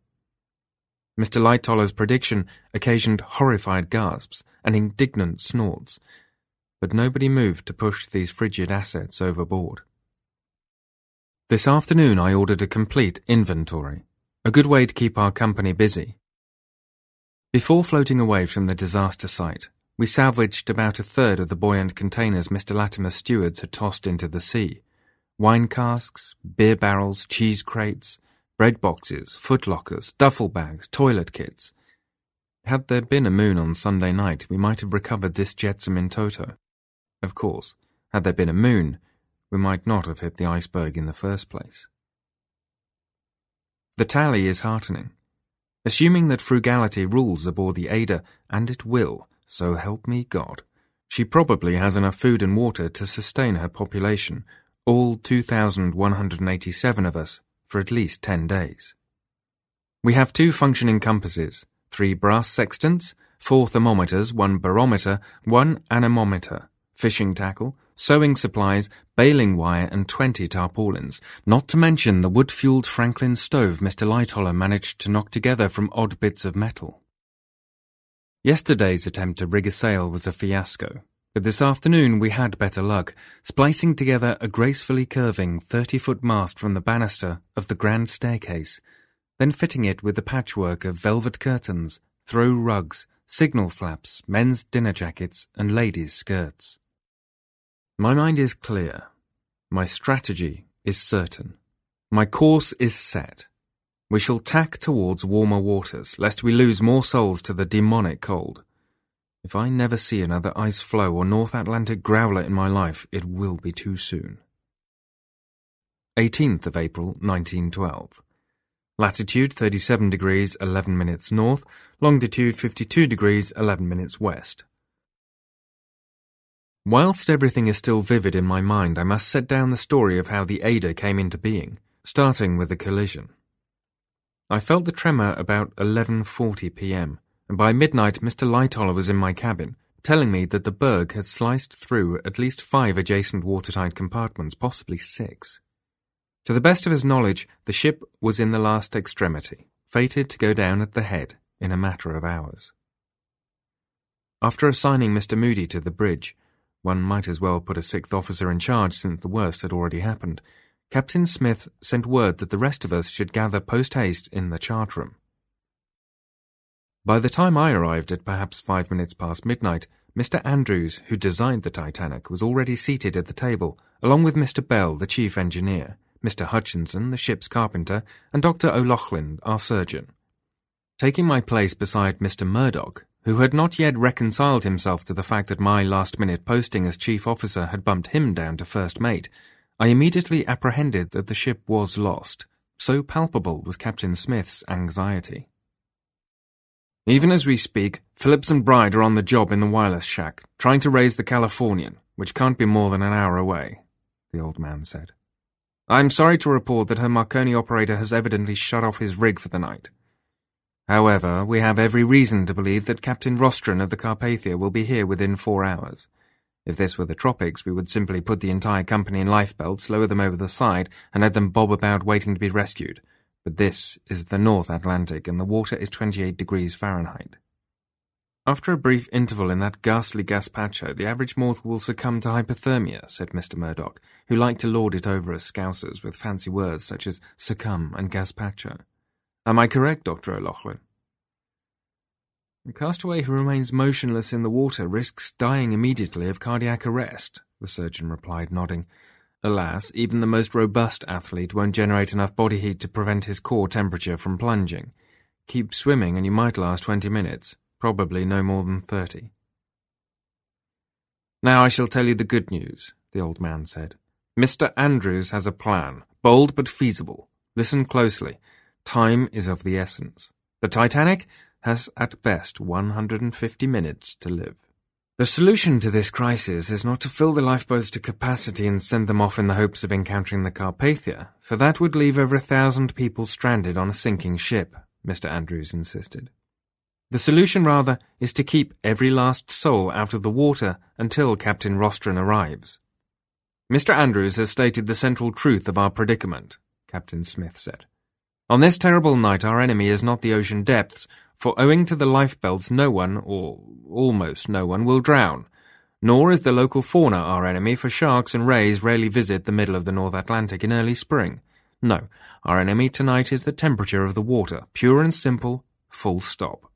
Mr. Lightoller's prediction occasioned horrified gasps and indignant snorts, but nobody moved to push these frigid assets overboard. This afternoon I ordered a complete inventory, a good way to keep our company busy. Before floating away from the disaster site, we salvaged about a third of the buoyant containers Mr. Latimer's stewards had tossed into the sea. Wine casks, beer barrels, cheese crates, bread boxes, foot lockers, duffel bags, toilet kits. Had there been a moon on Sunday night, we might have recovered this jetsam in toto. Of course, had there been a moon, we might not have hit the iceberg in the first place. The tally is heartening. Assuming that frugality rules aboard the Ada, and it will, so help me God, She probably has enough food and water to sustain her population, all 2,187 of us, for at least 10 days. We have two functioning compasses, three brass sextants, four thermometers, one barometer, one anemometer, fishing tackle, sewing supplies, baling wire, and 20 tarpaulins, not to mention the wood-fueled Franklin stove Mr. Lightoller managed to knock together from odd bits of metal. Yesterday's attempt to rig a sail was a fiasco, but this afternoon we had better luck, splicing together a gracefully curving 30-foot mast from the banister of the grand staircase, then fitting it with a patchwork of velvet curtains, throw rugs, signal flaps, men's dinner jackets, and ladies' skirts. My mind is clear. My strategy is certain. My course is set. We shall tack towards warmer waters, lest we lose more souls to the demonic cold. If I never see another ice floe or North Atlantic growler in my life, it will be too soon. 18th of April, 1912. Latitude 37 degrees 11 minutes north, longitude 52 degrees 11 minutes west. Whilst everything is still vivid in my mind, I must set down the story of how the Ada came into being, starting with the collision. I felt the tremor about 11.40 p.m., and by midnight Mr. Lightoller was in my cabin, telling me that the berg had sliced through at least five adjacent watertight compartments, possibly six. To the best of his knowledge, the ship was in the last extremity, fated to go down at the head in a matter of hours. After assigning Mr. Moody to the bridge, one might as well put a sixth officer in charge since the worst had already happened. Captain Smith sent word that the rest of us should gather post haste in the chart room. By the time I arrived at perhaps five minutes past midnight, Mr. Andrews, who designed the Titanic, was already seated at the table, along with Mr. Bell, the chief engineer, Mr. Hutchinson, the ship's carpenter, and Dr. O'Loughlin, our surgeon. Taking my place beside Mr. Murdoch, who had not yet reconciled himself to the fact that my last-minute posting as chief officer had bumped him down to first mate, I immediately apprehended that the ship was lost. So palpable was Captain Smith's anxiety. Even as we speak, Phillips and Bride are on the job in the wireless shack, trying to raise the Californian, which can't be more than an hour away, the old man said. I'm sorry to report that her Marconi operator has evidently shut off his rig for the night. However, we have every reason to believe that Captain Rostron of the Carpathia will be here within four hours. If this were the tropics, we would simply put the entire company in lifebelts, lower them over the side, and let them bob about waiting to be rescued. But this is the North Atlantic, and the water is 28 degrees Fahrenheit. After a brief interval in that ghastly gazpacho, the average mortal will succumb to hypothermia, said Mr. Murdoch, who liked to lord it over us scousers with fancy words such as succumb and gazpacho. Am I correct, Dr. O'Loughlin? A castaway who remains motionless in the water risks dying immediately of cardiac arrest, the surgeon replied, nodding. Alas, even the most robust athlete won't generate enough body heat to prevent his core temperature from plunging. Keep swimming and you might last twenty minutes, probably no more than thirty. Now I shall tell you the good news, the old man said. Mr. Andrews has a plan, bold but feasible. Listen closely. Time is of the essence. The Titanic has at best 150 minutes to live. The solution to this crisis is not to fill the lifeboats to capacity and send them off in the hopes of encountering the Carpathia, for that would leave over a thousand people stranded on a sinking ship, Mr. Andrews insisted. The solution, rather, is to keep every last soul out of the water until Captain Rostron arrives. Mr. Andrews has stated the central truth of our predicament, Captain Smith said. On this terrible night, our enemy is not the ocean depths, for owing to the lifebelts, no one, or almost no one, will drown. Nor is the local fauna our enemy, for sharks and rays rarely visit the middle of the North Atlantic in early spring. No, our enemy tonight is the temperature of the water, pure and simple, full stop.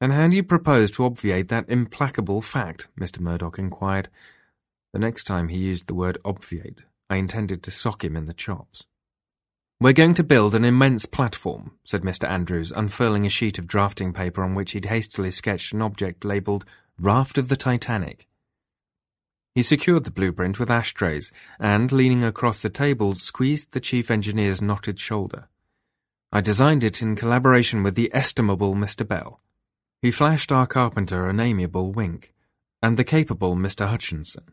And how do you propose to obviate that implacable fact? Mr. Murdoch inquired. The next time he used the word obviate, I intended to sock him in the chops. We're going to build an immense platform, said Mr. Andrews, unfurling a sheet of drafting paper on which he'd hastily sketched an object labelled Raft of the Titanic. He secured the blueprint with ashtrays and, leaning across the table, squeezed the chief engineer's knotted shoulder. I designed it in collaboration with the estimable Mr. Bell. He flashed our carpenter an amiable wink. and the capable Mr. Hutchinson.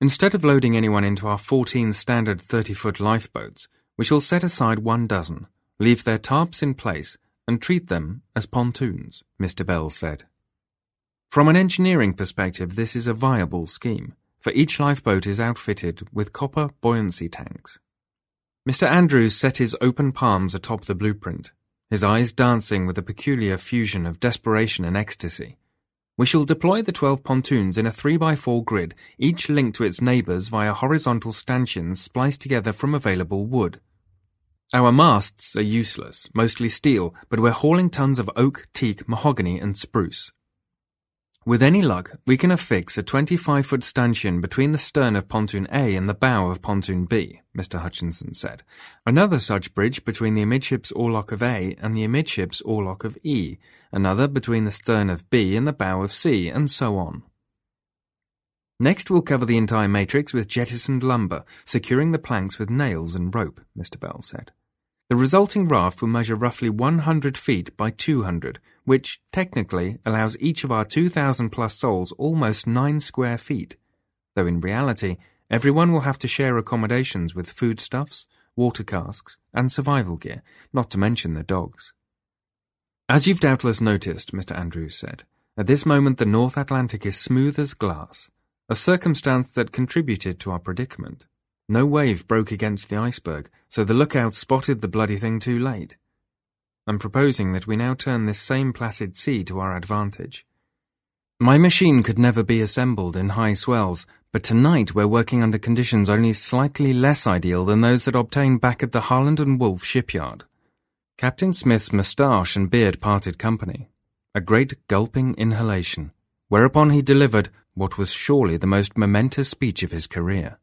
Instead of loading anyone into our 14 standard 30 foot lifeboats, we shall set aside one dozen, leave their tarps in place, and treat them as pontoons, Mr. Bell said. From an engineering perspective, this is a viable scheme, for each lifeboat is outfitted with copper buoyancy tanks. Mr. Andrews set his open palms atop the blueprint, his eyes dancing with a peculiar fusion of desperation and ecstasy. We shall deploy the 12 pontoons in a 3x4 grid, each linked to its neighbours via horizontal stanchions spliced together from available wood. Our masts are useless, mostly steel, but we're hauling tons of oak, teak, mahogany, and spruce. With any luck, we can affix a 25 foot stanchion between the stern of pontoon A and the bow of pontoon B, Mr. Hutchinson said. Another such bridge between the amidships oarlock of A and the amidships oarlock of E, another between the stern of B and the bow of C, and so on. Next, we'll cover the entire matrix with jettisoned lumber, securing the planks with nails and rope, Mr. Bell said. The resulting raft will measure roughly 100 feet by 200, which technically allows each of our 2,000 plus souls almost 9 square feet, though in reality, everyone will have to share accommodations with foodstuffs, water casks, and survival gear, not to mention the dogs. As you've doubtless noticed, Mr. Andrews said, at this moment the North Atlantic is smooth as glass, a circumstance that contributed to our predicament. No wave broke against the iceberg, so the lookout spotted the bloody thing too late. I'm proposing that we now turn this same placid sea to our advantage. My machine could never be assembled in high swells, but tonight we're working under conditions only slightly less ideal than those that obtained back at the Harland and Wolff shipyard. Captain Smith's moustache and beard parted company. A great gulping inhalation, whereupon he delivered what was surely the most momentous speech of his career.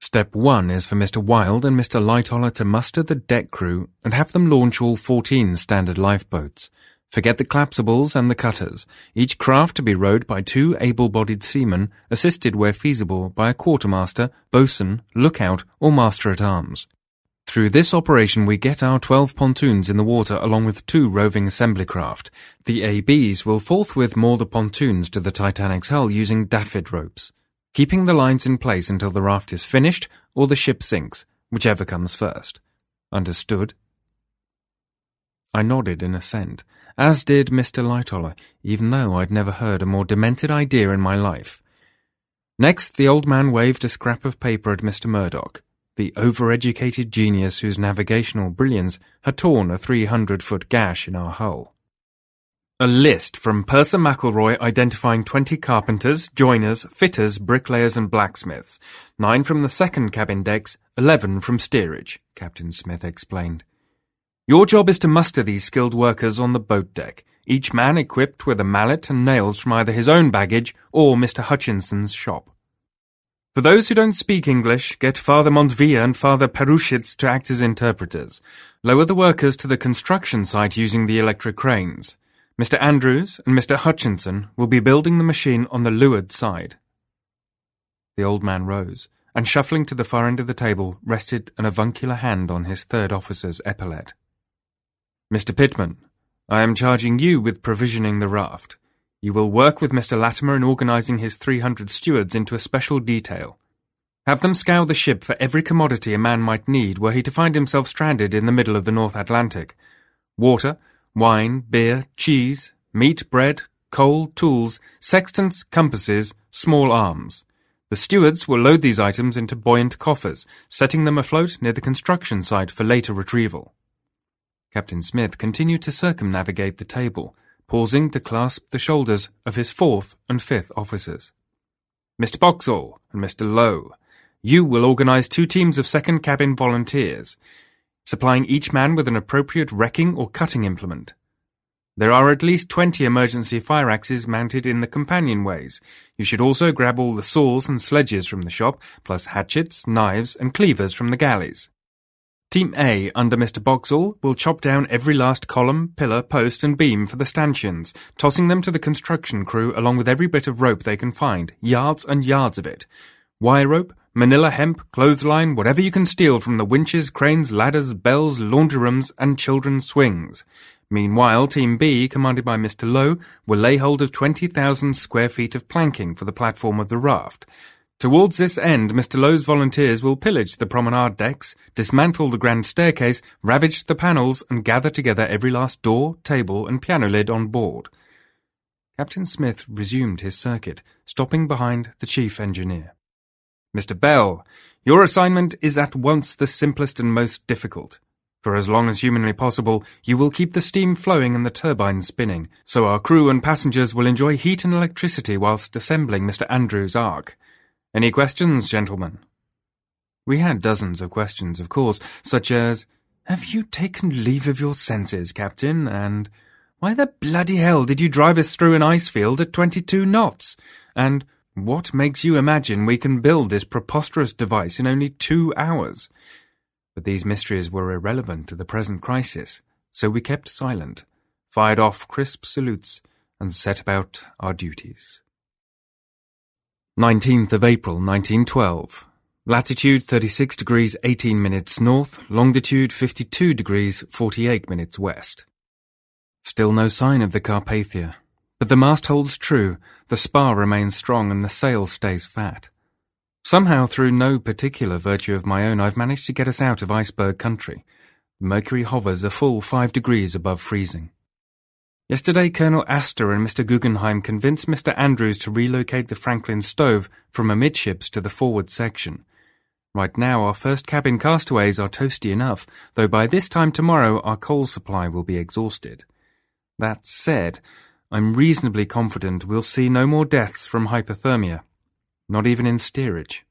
Step one is for Mr. Wilde and Mr. Lightoller to muster the deck crew and have them launch all 14 standard lifeboats. Forget the collapsibles and the cutters, each craft to be rowed by two able-bodied seamen, assisted where feasible by a quartermaster, boatswain, lookout, or master-at-arms. Through this operation we get our 12 pontoons in the water along with two roving assembly craft. The ABs will forthwith moor the pontoons to the Titanic's hull using davit ropes keeping the lines in place until the raft is finished or the ship sinks, whichever comes first. Understood? I nodded in assent, as did Mr. Lightoller, even though I'd never heard a more demented idea in my life. Next, the old man waved a scrap of paper at Mr. Murdoch, the overeducated genius whose navigational brilliance had torn a 300 foot gash in our hull. A list from Purser McElroy identifying 20 carpenters, joiners, fitters, bricklayers and blacksmiths. Nine from the second cabin decks, eleven from steerage, Captain Smith explained. Your job is to muster these skilled workers on the boat deck, each man equipped with a mallet and nails from either his own baggage or Mr. Hutchinson's shop. For those who don't speak English, get Father Montvila and Father Peruschitz to act as interpreters. Lower the workers to the construction site using the electric cranes. Mr. Andrews and Mr. Hutchinson will be building the machine on the leeward side. The old man rose, and shuffling to the far end of the table, rested an avuncular hand on his third officer's epaulette. Mr. Pitman, I am charging you with provisioning the raft. You will work with Mr. Latimer in organizing his 300 stewards into a special detail. Have them scour the ship for every commodity a man might need were he to find himself stranded in the middle of the North Atlantic. Water, wine, beer, cheese, meat, bread, coal, tools, sextants, compasses, small arms. The stewards will load these items into buoyant coffers, setting them afloat near the construction site for later retrieval. Captain Smith continued to circumnavigate the table, pausing to clasp the shoulders of his fourth and fifth officers. Mr. Boxall and Mr. Lowe, you will organize two teams of second cabin volunteers supplying each man with an appropriate wrecking or cutting implement. There are at least 20 emergency fire axes mounted in the companionways. You should also grab all the saws and sledges from the shop, plus hatchets, knives, and cleavers from the galleys. Team A, under Mr. Boxall, will chop down every last column, pillar, post, and beam for the stanchions, tossing them to the construction crew along with every bit of rope they can find, yards and yards of it. Wire rope, manila hemp, clothesline, whatever you can steal from the winches, cranes, ladders, bells, laundry rooms, and children's swings. Meanwhile, Team B, commanded by Mr. Lowe, will lay hold of 20,000 square feet of planking for the platform of the raft. Towards this end, Mr. Lowe's volunteers will pillage the promenade decks, dismantle the grand staircase, ravage the panels, and gather together every last door, table, and piano lid on board. Captain Smith resumed his circuit, stopping behind the chief engineer. Mr. Bell, your assignment is at once the simplest and most difficult. For as long as humanly possible, you will keep the steam flowing and the turbines spinning, so our crew and passengers will enjoy heat and electricity whilst assembling Mr. Andrews' ark. Any questions, gentlemen? We had dozens of questions, of course, such as, Have you taken leave of your senses, Captain? And, Why the bloody hell did you drive us through an ice field at twenty-two knots? And, what makes you imagine we can build this preposterous device in only two hours? But these mysteries were irrelevant to the present crisis, so we kept silent, fired off crisp salutes, and set about our duties. 19th of April 1912. Latitude 36 degrees 18 minutes north, longitude 52 degrees 48 minutes west. Still no sign of the Carpathia. But the mast holds true, the spar remains strong, and the sail stays fat. Somehow, through no particular virtue of my own, I've managed to get us out of iceberg country. Mercury hovers a full five degrees above freezing. Yesterday, Colonel Astor and Mr. Guggenheim convinced Mr. Andrews to relocate the Franklin stove from amidships to the forward section. Right now, our first cabin castaways are toasty enough, though by this time tomorrow our coal supply will be exhausted. That said, I'm reasonably confident we'll see no more deaths from hypothermia, not even in steerage.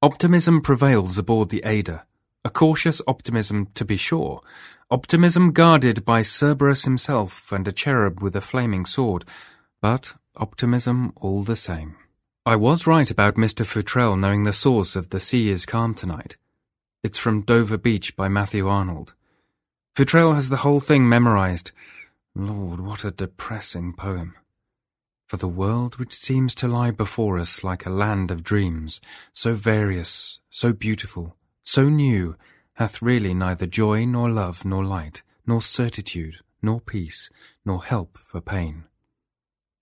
Optimism prevails aboard the Ada, a cautious optimism to be sure, optimism guarded by Cerberus himself and a cherub with a flaming sword, but optimism all the same. I was right about Mr. Futrelle knowing the source of The Sea is Calm Tonight. It's from Dover Beach by Matthew Arnold. Futrelle has the whole thing memorized, Lord, what a depressing poem. For the world which seems to lie before us like a land of dreams, so various, so beautiful, so new, hath really neither joy nor love nor light, nor certitude, nor peace, nor help for pain.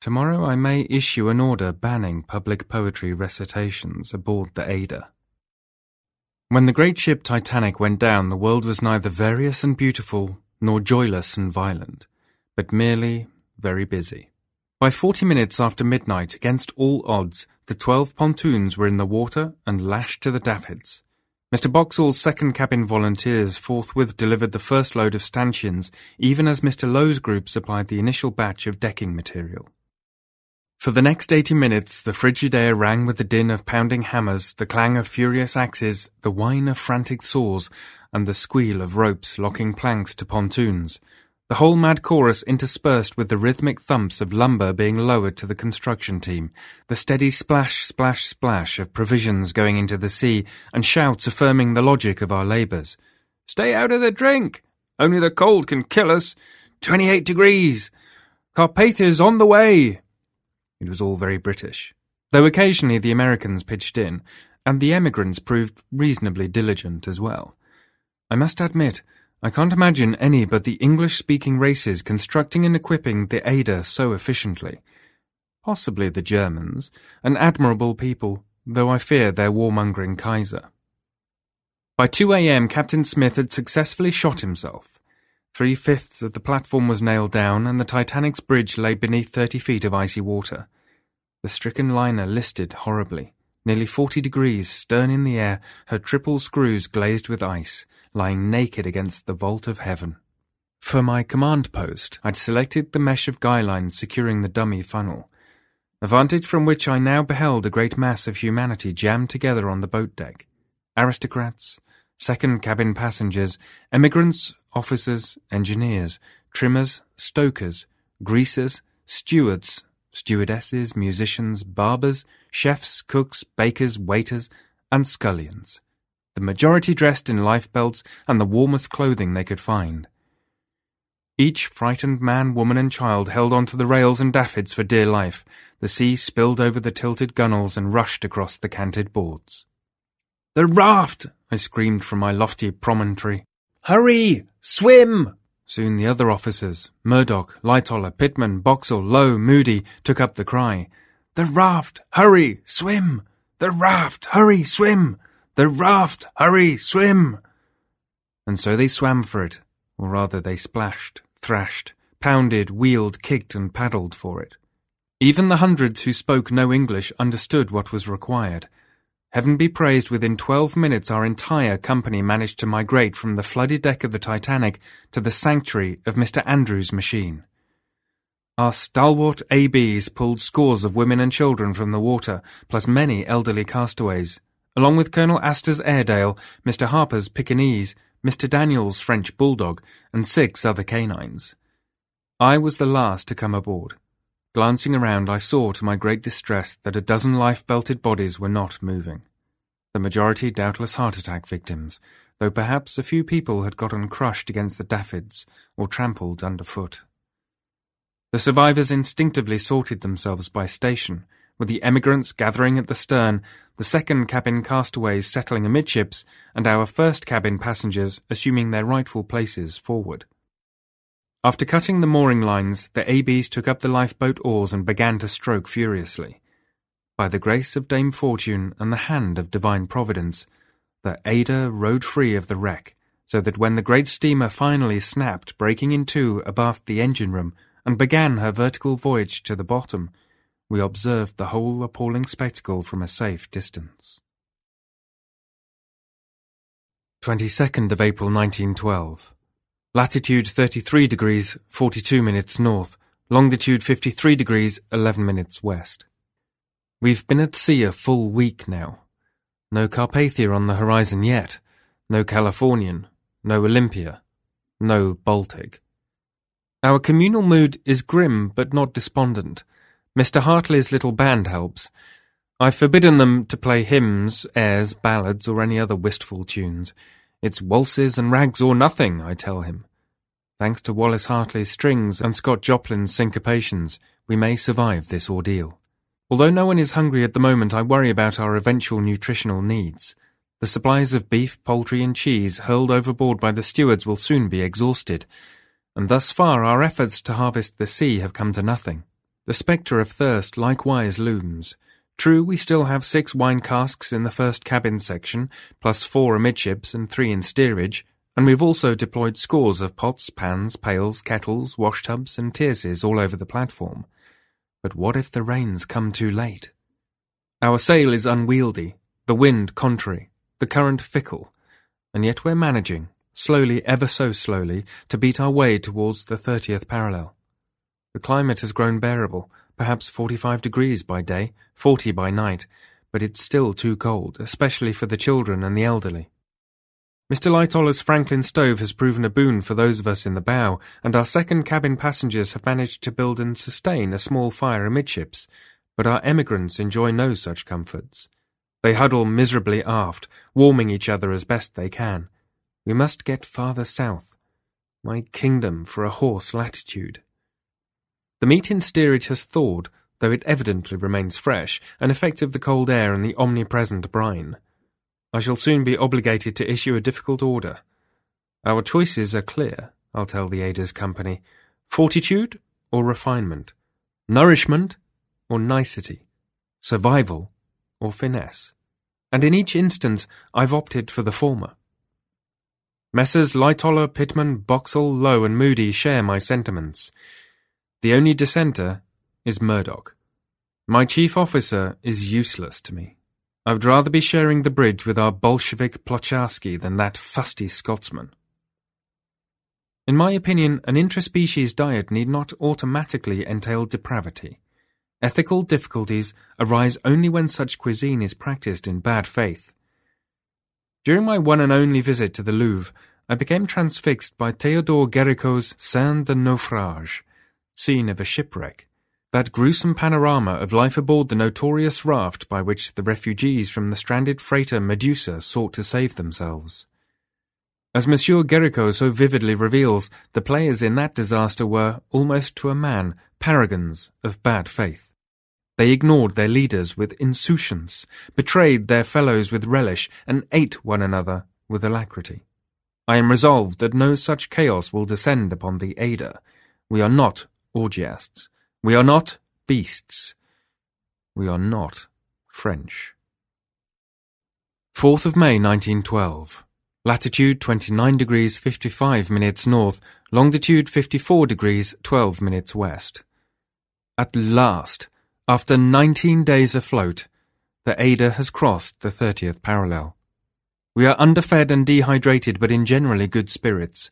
Tomorrow I may issue an order banning public poetry recitations aboard the Ada. When the great ship Titanic went down, the world was neither various and beautiful, nor joyless and violent but merely very busy. By forty minutes after midnight, against all odds, the twelve pontoons were in the water and lashed to the davits. Mr. Boxall's second cabin volunteers forthwith delivered the first load of stanchions, even as Mr. Lowe's group supplied the initial batch of decking material. For the next eighty minutes, the frigid air rang with the din of pounding hammers, the clang of furious axes, the whine of frantic saws, and the squeal of ropes locking planks to pontoons, the whole mad chorus interspersed with the rhythmic thumps of lumber being lowered to the construction team, the steady splash, splash, splash of provisions going into the sea, and shouts affirming the logic of our labours. Stay out of the drink! Only the cold can kill us! Twenty-eight degrees! Carpathia's on the way! It was all very British, though occasionally the Americans pitched in, and the emigrants proved reasonably diligent as well. I must admit, I can't imagine any but the English-speaking races constructing and equipping the Ada so efficiently. Possibly the Germans, an admirable people, though I fear their warmongering Kaiser. By 2 a.m., Captain Smith had successfully shot himself. Three-fifths of the platform was nailed down, and the Titanic's bridge lay beneath thirty feet of icy water. The stricken liner listed horribly, nearly forty degrees, stern in the air, her triple screws glazed with ice, lying naked against the vault of heaven. For my command post, I'd selected the mesh of guy lines securing the dummy funnel, a vantage from which I now beheld a great mass of humanity jammed together on the boat deck. Aristocrats, second cabin passengers, emigrants, officers, engineers, trimmers, stokers, greasers, stewards, stewardesses, musicians, barbers, chefs, cooks, bakers, waiters, and scullions the majority dressed in lifebelts and the warmest clothing they could find. Each frightened man, woman, and child held onto the rails and davits for dear life. The sea spilled over the tilted gunwales and rushed across the canted boards. The raft! I screamed from my lofty promontory. Hurry! Swim! Soon the other officers, Murdoch, Lightoller, Pitman, Boxall, Lowe, Moody, took up the cry. The raft! Hurry! Swim! The raft! Hurry! Swim! The raft! Hurry! Swim! And so they swam for it, or rather they splashed, thrashed, pounded, wheeled, kicked, and paddled for it. Even the hundreds who spoke no English understood what was required. Heaven be praised, within twelve minutes our entire company managed to migrate from the flooded deck of the Titanic to the sanctuary of Mr. Andrews' machine. Our stalwart ABs pulled scores of women and children from the water, plus many elderly castaways, along with Colonel Astor's Airedale, Mr. Harper's Pekingese, Mr. Daniels' French Bulldog, and six other canines. I was the last to come aboard. Glancing around, I saw to my great distress that a dozen life-belted bodies were not moving. The majority doubtless heart attack victims, though perhaps a few people had gotten crushed against the davits or trampled underfoot. The survivors instinctively sorted themselves by station, with the emigrants gathering at the stern, the second cabin castaways settling amidships, and our first cabin passengers assuming their rightful places forward. After cutting the mooring lines, the ABs took up the lifeboat oars and began to stroke furiously. By the grace of Dame Fortune and the hand of divine providence, the Ada rode free of the wreck, so that when the great steamer finally snapped, breaking in two abaft the engine room, and began her vertical voyage to the bottom, we observed the whole appalling spectacle from a safe distance. 22nd of April 1912. Latitude 33 degrees 42 minutes north, longitude 53 degrees 11 minutes west. We've been at sea a full week now. No Carpathia on the horizon yet, no Californian, no Olympia, no Baltic. Our communal mood is grim but not despondent. Mr. Hartley's little band helps. I've forbidden them to play hymns, airs, ballads, or any other wistful tunes. It's waltzes and rags or nothing, I tell him. Thanks to Wallace Hartley's strings and Scott Joplin's syncopations, we may survive this ordeal. Although no one is hungry at the moment, I worry about our eventual nutritional needs. The supplies of beef, poultry, and cheese hurled overboard by the stewards will soon be exhausted, and thus far our efforts to harvest the sea have come to nothing. The spectre of thirst likewise looms. True, we still have six wine casks in the first cabin section, plus four amidships and three in steerage, and we've also deployed scores of pots, pans, pails, kettles, washtubs, and tierces all over the platform. But what if the rains come too late? Our sail is unwieldy, the wind contrary, the current fickle, and yet we're managing, slowly, ever so slowly, to beat our way towards the thirtieth parallel. The climate has grown bearable, perhaps 45 degrees by day, 40 by night, but it's still too cold, especially for the children and the elderly. Mr. Lightoller's Franklin stove has proven a boon for those of us in the bow, and our second cabin passengers have managed to build and sustain a small fire amidships, but our emigrants enjoy no such comforts. They huddle miserably aft, warming each other as best they can. We must get farther south. My kingdom for a horse latitude. The meat in steerage has thawed, though it evidently remains fresh, an effect of the cold air and the omnipresent brine. I shall soon be obligated to issue a difficult order. Our choices are clear, I'll tell the Ada's company. Fortitude or refinement? Nourishment or nicety? Survival or finesse? And in each instance, I've opted for the former. Messrs. Lightoller, Pitman, Boxall, Lowe, and Moody share my sentiments. The only dissenter is Murdoch. My chief officer is useless to me. I would rather be sharing the bridge with our Bolshevik Plocharsky than that fusty Scotsman. In my opinion, an intraspecies diet need not automatically entail depravity. Ethical difficulties arise only when such cuisine is practiced in bad faith. During my one and only visit to the Louvre, I became transfixed by Theodore Géricault's Scène de Naufrage, scene of a shipwreck, that gruesome panorama of life aboard the notorious raft by which the refugees from the stranded freighter Medusa sought to save themselves. As Monsieur Géricault so vividly reveals, the players in that disaster were, almost to a man, paragons of bad faith. They ignored their leaders with insouciance, betrayed their fellows with relish, and ate one another with alacrity. I am resolved that no such chaos will descend upon the Ada. We are not orgiasts. We are not beasts. We are not French. 4th of May 1912. Latitude 29 degrees 55 minutes north, longitude 54 degrees 12 minutes west. At last, after 19 days afloat, the Ada has crossed the 30th parallel. We are underfed and dehydrated, but in generally good spirits.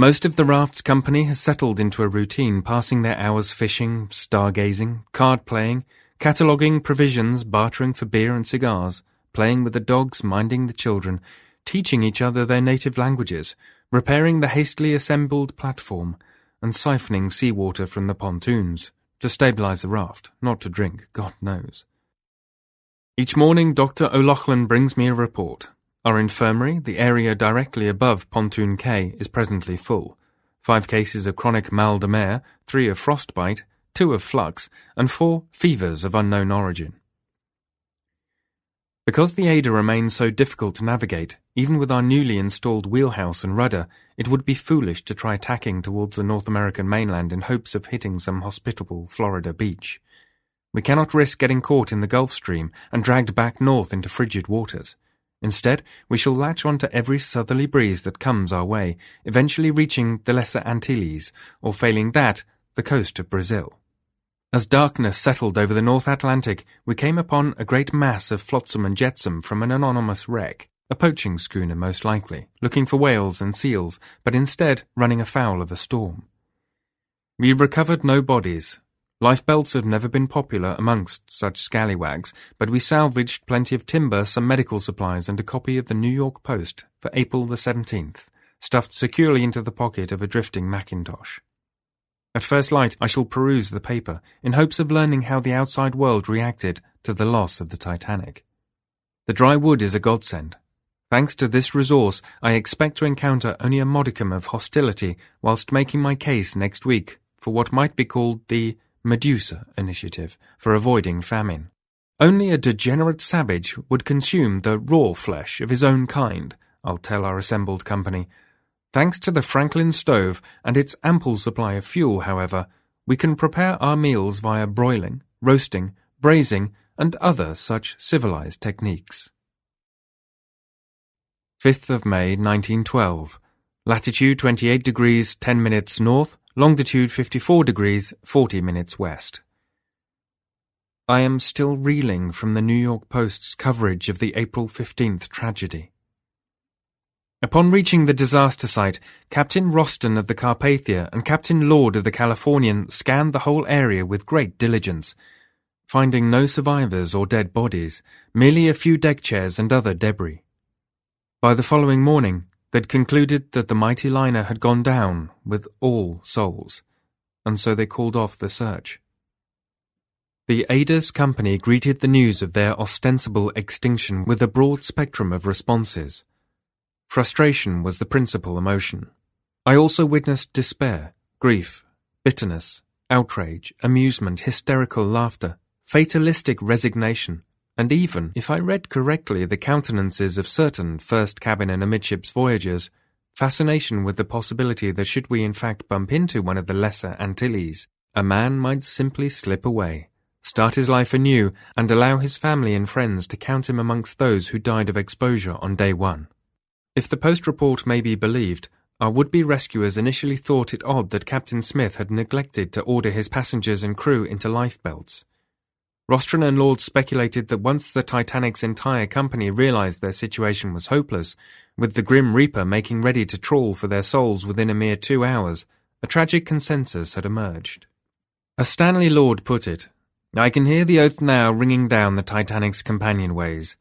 Most of the raft's company has settled into a routine, passing their hours fishing, stargazing, card playing, cataloguing provisions, bartering for beer and cigars, playing with the dogs, minding the children, teaching each other their native languages, repairing the hastily assembled platform, and siphoning seawater from the pontoons, to stabilize the raft, not to drink, God knows. Each morning Dr. O'Loughlin brings me a report. Our infirmary, the area directly above Pontoon K, is presently full. Five cases of chronic mal de mer, three of frostbite, two of flux, and four fevers of unknown origin. Because the Ada remains so difficult to navigate, even with our newly installed wheelhouse and rudder, it would be foolish to try tacking towards the North American mainland in hopes of hitting some hospitable Florida beach. We cannot risk getting caught in the Gulf Stream and dragged back north into frigid waters. Instead, we shall latch on to every southerly breeze that comes our way, eventually reaching the Lesser Antilles, or failing that, the coast of Brazil. As darkness settled over the North Atlantic, we came upon a great mass of flotsam and jetsam from an anonymous wreck, a poaching schooner most likely, looking for whales and seals, but instead running afoul of a storm. We recovered no bodies. Lifebelts have never been popular amongst such scallywags, but we salvaged plenty of timber, some medical supplies, and a copy of the New York Post for April the 17th, stuffed securely into the pocket of a drifting Mackintosh. At first light, I shall peruse the paper, in hopes of learning how the outside world reacted to the loss of the Titanic. The dry wood is a godsend. Thanks to this resource, I expect to encounter only a modicum of hostility whilst making my case next week for what might be called the Medusa Initiative for avoiding famine. Only a degenerate savage would consume the raw flesh of his own kind, I'll tell our assembled company, Thanks to the Franklin stove and its ample supply of fuel, however, we can prepare our meals via broiling, roasting, braising, and other such civilized techniques. 5th of May 1912. Latitude 28 degrees 10 minutes north, longitude 54 degrees 40 minutes west. I am still reeling from the New York Post's coverage of the April 15th tragedy. Upon reaching the disaster site, Captain Rostron of the Carpathia and Captain Lord of the Californian scanned the whole area with great diligence, finding no survivors or dead bodies, merely a few deck chairs and other debris. By the following morning, they'd concluded that the mighty liner had gone down with all souls, and so they called off the search. The Ada's company greeted the news of their ostensible extinction with a broad spectrum of responses. Frustration was the principal emotion. I also witnessed despair, grief, bitterness, outrage, amusement, hysterical laughter, fatalistic resignation, and even, if I read correctly the countenances of certain first cabin and amidships voyagers, fascination with the possibility that should we in fact bump into one of the lesser Antilles, a man might simply slip away, start his life anew, and allow his family and friends to count him amongst those who died of exposure on day one. If the Post report may be believed, our would-be rescuers initially thought it odd that Captain Smith had neglected to order his passengers and crew into lifebelts. Rostron and Lord speculated that once the Titanic's entire company realized their situation was hopeless, with the Grim Reaper making ready to trawl for their souls within a mere two hours, a tragic consensus had emerged. As Stanley Lord put it, I can hear the oath now ringing down the Titanic's companionways.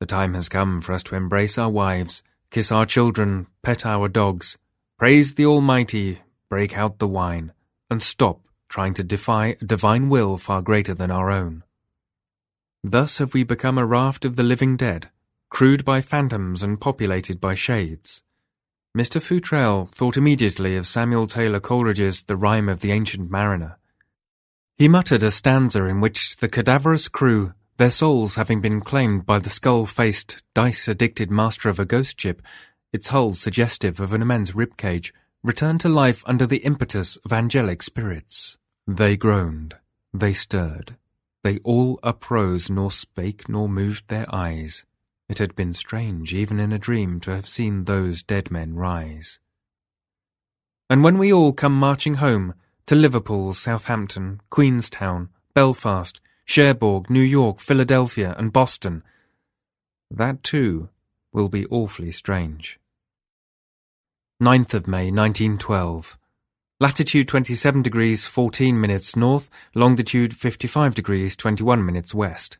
The time has come for us to embrace our wives, kiss our children, pet our dogs, praise the Almighty, break out the wine, and stop trying to defy a divine will far greater than our own. Thus have we become a raft of the living dead, crewed by phantoms and populated by shades. Mr. Futrelle thought immediately of Samuel Taylor Coleridge's The Rime of the Ancient Mariner. He muttered a stanza in which the cadaverous crew, their souls having been claimed by the skull-faced, dice-addicted master of a ghost ship, its hull suggestive of an immense ribcage, returned to life under the impetus of angelic spirits. They groaned, they stirred, they all uprose, nor spake nor moved their eyes. It had been strange, even in a dream, to have seen those dead men rise. And when we all come marching home, to Liverpool, Southampton, Queenstown, Belfast, Cherbourg, New York, Philadelphia, and Boston, that too will be awfully strange. 9th of May 1912 Latitude 27 degrees 14 minutes north, longitude 55 degrees 21 minutes west.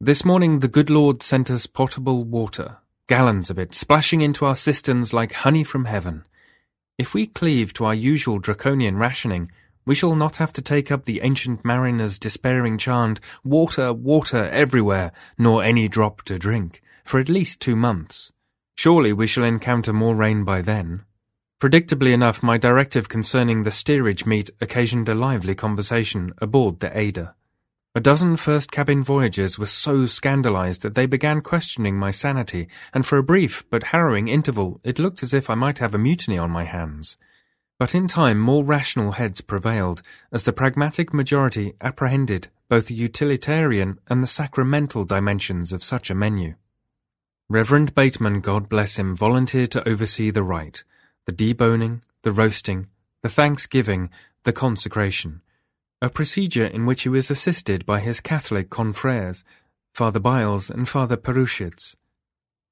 This morning the good Lord sent us potable water, gallons of it, splashing into our cisterns like honey from heaven. If we cleave to our usual draconian rationing, we shall not have to take up the ancient mariner's despairing chant, water, water everywhere, nor any drop to drink, for at least two months. Surely we shall encounter more rain by then. Predictably enough, my directive concerning the steerage meet occasioned a lively conversation aboard the Ada. A dozen first cabin voyagers were so scandalized that they began questioning my sanity, and for a brief but harrowing interval it looked as if I might have a mutiny on my hands. But in time more rational heads prevailed, as the pragmatic majority apprehended both the utilitarian and the sacramental dimensions of such a menu. Reverend Bateman, God bless him, volunteered to oversee the rite, the deboning, the roasting, the thanksgiving, the consecration a procedure in which he was assisted by his Catholic confreres, Father Byles and Father Peruschitz.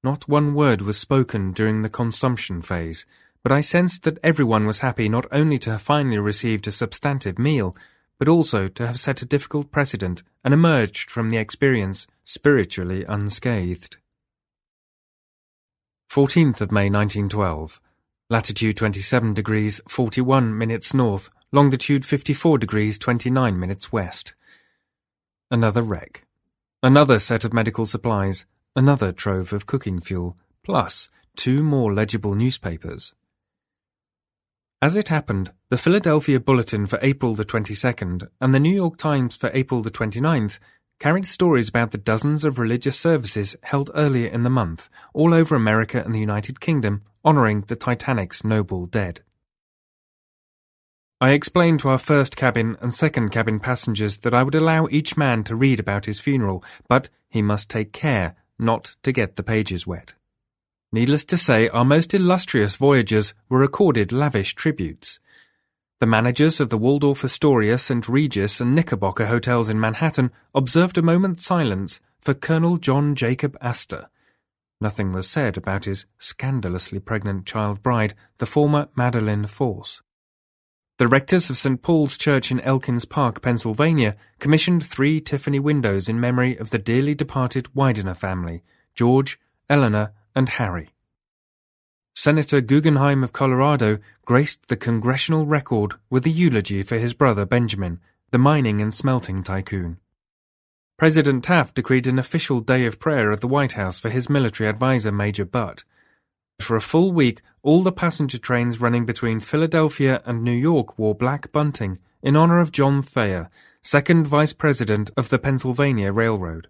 Not one word was spoken during the consumption phase, but I sensed that everyone was happy not only to have finally received a substantive meal, but also to have set a difficult precedent and emerged from the experience spiritually unscathed. 14th of May 1912 latitude 27 degrees 41 minutes north, longitude 54 degrees 29 minutes west. Another wreck. Another set of medical supplies, another trove of cooking fuel, plus two more legible newspapers. As it happened, the Philadelphia Bulletin for April the 22nd and the New York Times for April the 29th carried stories about the dozens of religious services held earlier in the month all over America and the United Kingdom honouring the Titanic's noble dead. I explained to our first cabin and second cabin passengers that I would allow each man to read about his funeral, but he must take care not to get the pages wet. Needless to say, our most illustrious voyagers were accorded lavish tributes. The managers of the Waldorf Astoria, St. Regis, and Knickerbocker hotels in Manhattan observed a moment's silence for Colonel John Jacob Astor, Nothing was said about his scandalously pregnant child bride, the former Madeleine Force. The rectors of St. Paul's Church in Elkins Park, Pennsylvania, commissioned three Tiffany windows in memory of the dearly departed Widener family, George, Eleanor, and Harry. Senator Guggenheim of Colorado graced the congressional record with a eulogy for his brother Benjamin, the mining and smelting tycoon. President Taft decreed an official day of prayer at the White House for his military adviser Major Butt. For a full week, all the passenger trains running between Philadelphia and New York wore black bunting in honor of John Thayer, second vice president of the Pennsylvania Railroad.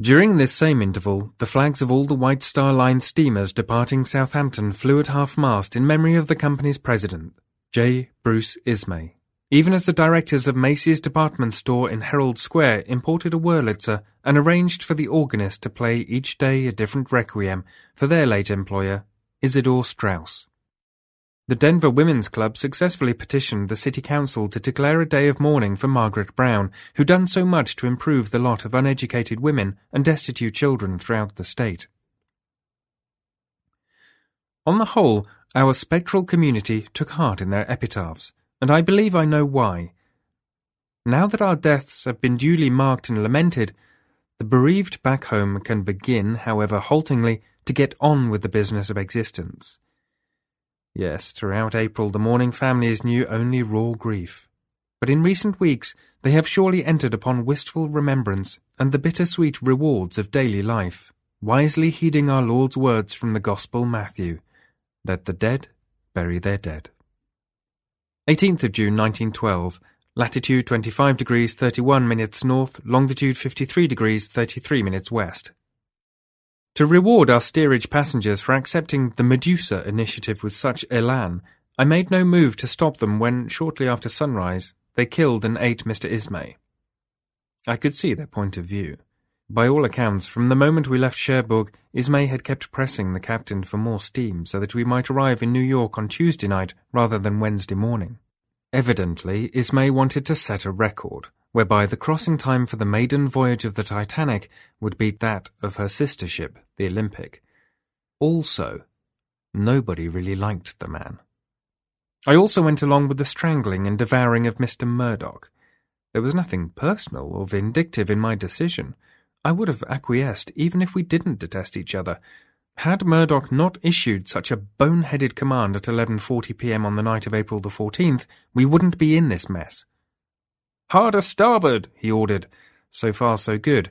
During this same interval, the flags of all the White Star Line steamers departing Southampton flew at half-mast in memory of the company's president, J. Bruce Ismay even as the directors of Macy's department store in Herald Square imported a Wurlitzer and arranged for the organist to play each day a different requiem for their late employer, Isidor Straus. The Denver Women's Club successfully petitioned the city council to declare a day of mourning for Margaret Brown, who done so much to improve the lot of uneducated women and destitute children throughout the state. On the whole, our spectral community took heart in their epitaphs and I believe I know why. Now that our deaths have been duly marked and lamented, the bereaved back home can begin, however haltingly, to get on with the business of existence. Yes, throughout April the mourning families knew only raw grief. But in recent weeks they have surely entered upon wistful remembrance and the bittersweet rewards of daily life, wisely heeding our Lord's words from the Gospel Matthew, Let the dead bury their dead. 18th of June 1912, latitude 25 degrees 31 minutes north, longitude 53 degrees 33 minutes west. To reward our steerage passengers for accepting the Medusa initiative with such elan, I made no move to stop them when, shortly after sunrise, they killed and ate Mr. Ismay. I could see their point of view. By all accounts, from the moment we left Cherbourg, Ismay had kept pressing the captain for more steam so that we might arrive in New York on Tuesday night rather than Wednesday morning. Evidently, Ismay wanted to set a record, whereby the crossing time for the maiden voyage of the Titanic would beat that of her sister ship, the Olympic. Also, nobody really liked the man. I also went along with the strangling and devouring of Mr. Murdoch. There was nothing personal or vindictive in my decision. I would have acquiesced even if we didn't detest each other. Had Murdoch not issued such a bone-headed command at 11.40 p.m. on the night of April the 14th, we wouldn't be in this mess. Hard a starboard, he ordered. So far, so good.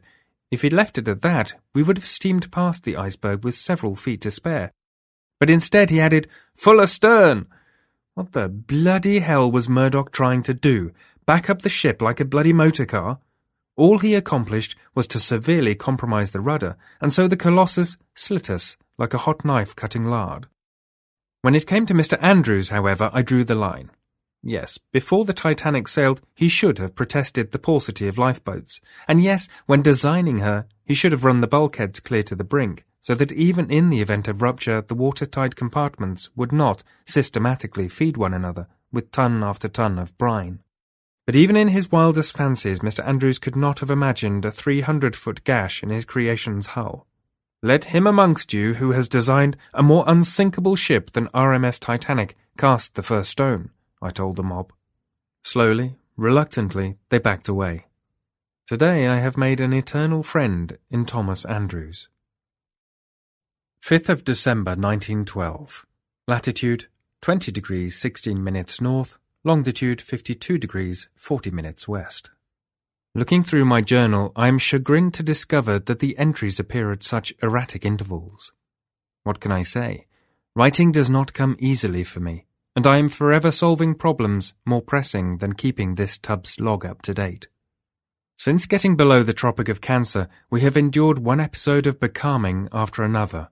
If he'd left it at that, we would have steamed past the iceberg with several feet to spare. But instead he added, Full astern! What the bloody hell was Murdoch trying to do? Back up the ship like a bloody motor car? All he accomplished was to severely compromise the rudder, and so the Colossus slit us like a hot knife cutting lard. When it came to Mr. Andrews, however, I drew the line. Yes, before the Titanic sailed, he should have protested the paucity of lifeboats. And yes, when designing her, he should have run the bulkheads clear to the brink, so that even in the event of rupture, the watertight compartments would not systematically feed one another with ton after ton of brine. But even in his wildest fancies, Mr. Andrews could not have imagined a 300 foot gash in his creation's hull. Let him amongst you who has designed a more unsinkable ship than RMS Titanic cast the first stone, I told the mob. Slowly, reluctantly, they backed away. Today I have made an eternal friend in Thomas Andrews. 5th of December 1912. Latitude 20 degrees 16 minutes north, longitude 52 degrees 40 minutes west. Looking through my journal, I am chagrined to discover that the entries appear at such erratic intervals. What can I say? Writing does not come easily for me, and I am forever solving problems more pressing than keeping this Tubbs log up to date. Since getting below the Tropic of Cancer, we have endured one episode of becalming after another.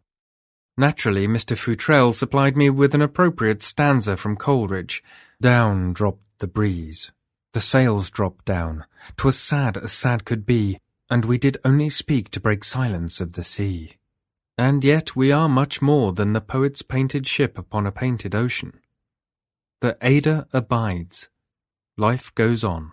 Naturally, Mr. Futrelle supplied me with an appropriate stanza from Coleridge, down dropped the breeze. The sails dropped down. 'Twas sad as sad could be, and we did only speak to break silence of the sea. And yet we are much more than the poet's painted ship upon a painted ocean. The Ada abides. Life goes on.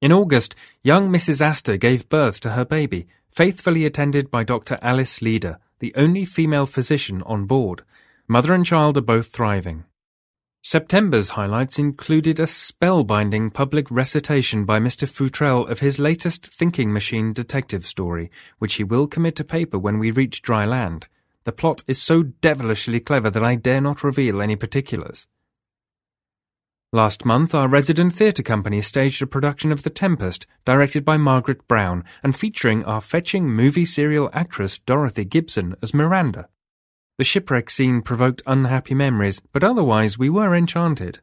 In August, young Mrs. Astor gave birth to her baby, faithfully attended by Dr. Alice Leader, the only female physician on board. Mother and child are both thriving. September's highlights included a spellbinding public recitation by Mr. Futrelle of his latest thinking machine detective story, which he will commit to paper when we reach dry land. The plot is so devilishly clever that I dare not reveal any particulars. Last month, our resident theatre company staged a production of The Tempest, directed by Margaret Brown, and featuring our fetching movie serial actress Dorothy Gibson as Miranda. The shipwreck scene provoked unhappy memories, but otherwise we were enchanted.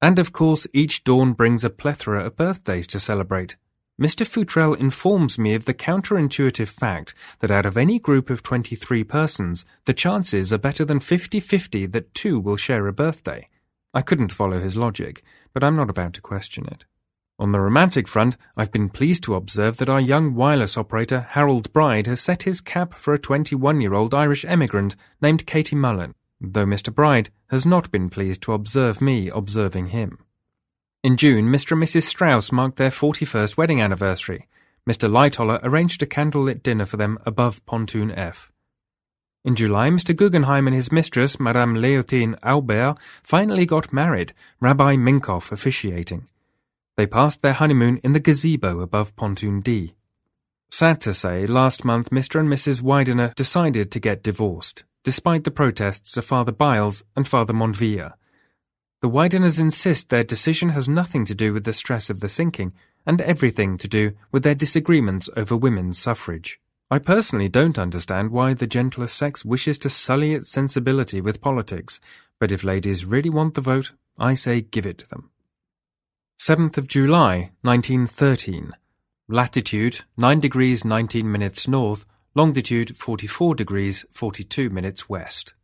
And of course, each dawn brings a plethora of birthdays to celebrate. Mr. Futrelle informs me of the counterintuitive fact that out of any group of 23 persons, the chances are better than 50-50 that two will share a birthday. I couldn't follow his logic, but I'm not about to question it. On the romantic front, I've been pleased to observe that our young wireless operator Harold Bride has set his cap for a 21-year-old Irish emigrant named Katie Mullen, though Mr. Bride has not been pleased to observe me observing him. In June, Mr. and Mrs. Straus marked their 41st wedding anniversary. Mr. Lightoller arranged a candlelit dinner for them above Pontoon F. In July, Mr. Guggenheim and his mistress, Madame Leontine Aubert, finally got married, Rabbi Minkoff officiating. They passed their honeymoon in the gazebo above Pontoon D. Sad to say, last month Mr. and Mrs. Widener decided to get divorced, despite the protests of Father Byles and Father Montvila. The Wideners insist their decision has nothing to do with the stress of the sinking, and everything to do with their disagreements over women's suffrage. I personally don't understand why the gentler sex wishes to sully its sensibility with politics, but if ladies really want the vote, I say give it to them. 7th of July, 1913. Latitude 9 degrees 19 minutes north, longitude 44 degrees 42 minutes west.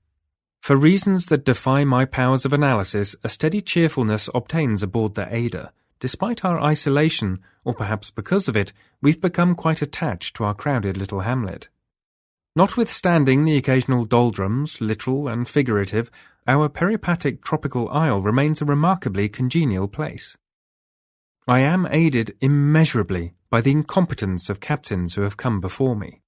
For reasons that defy my powers of analysis, a steady cheerfulness obtains aboard the Ada. Despite our isolation, or perhaps because of it, we've become quite attached to our crowded little hamlet. Notwithstanding the occasional doldrums, literal and figurative, our peripatic tropical isle remains a remarkably congenial place. I am aided immeasurably by the incompetence of captains who have come before me.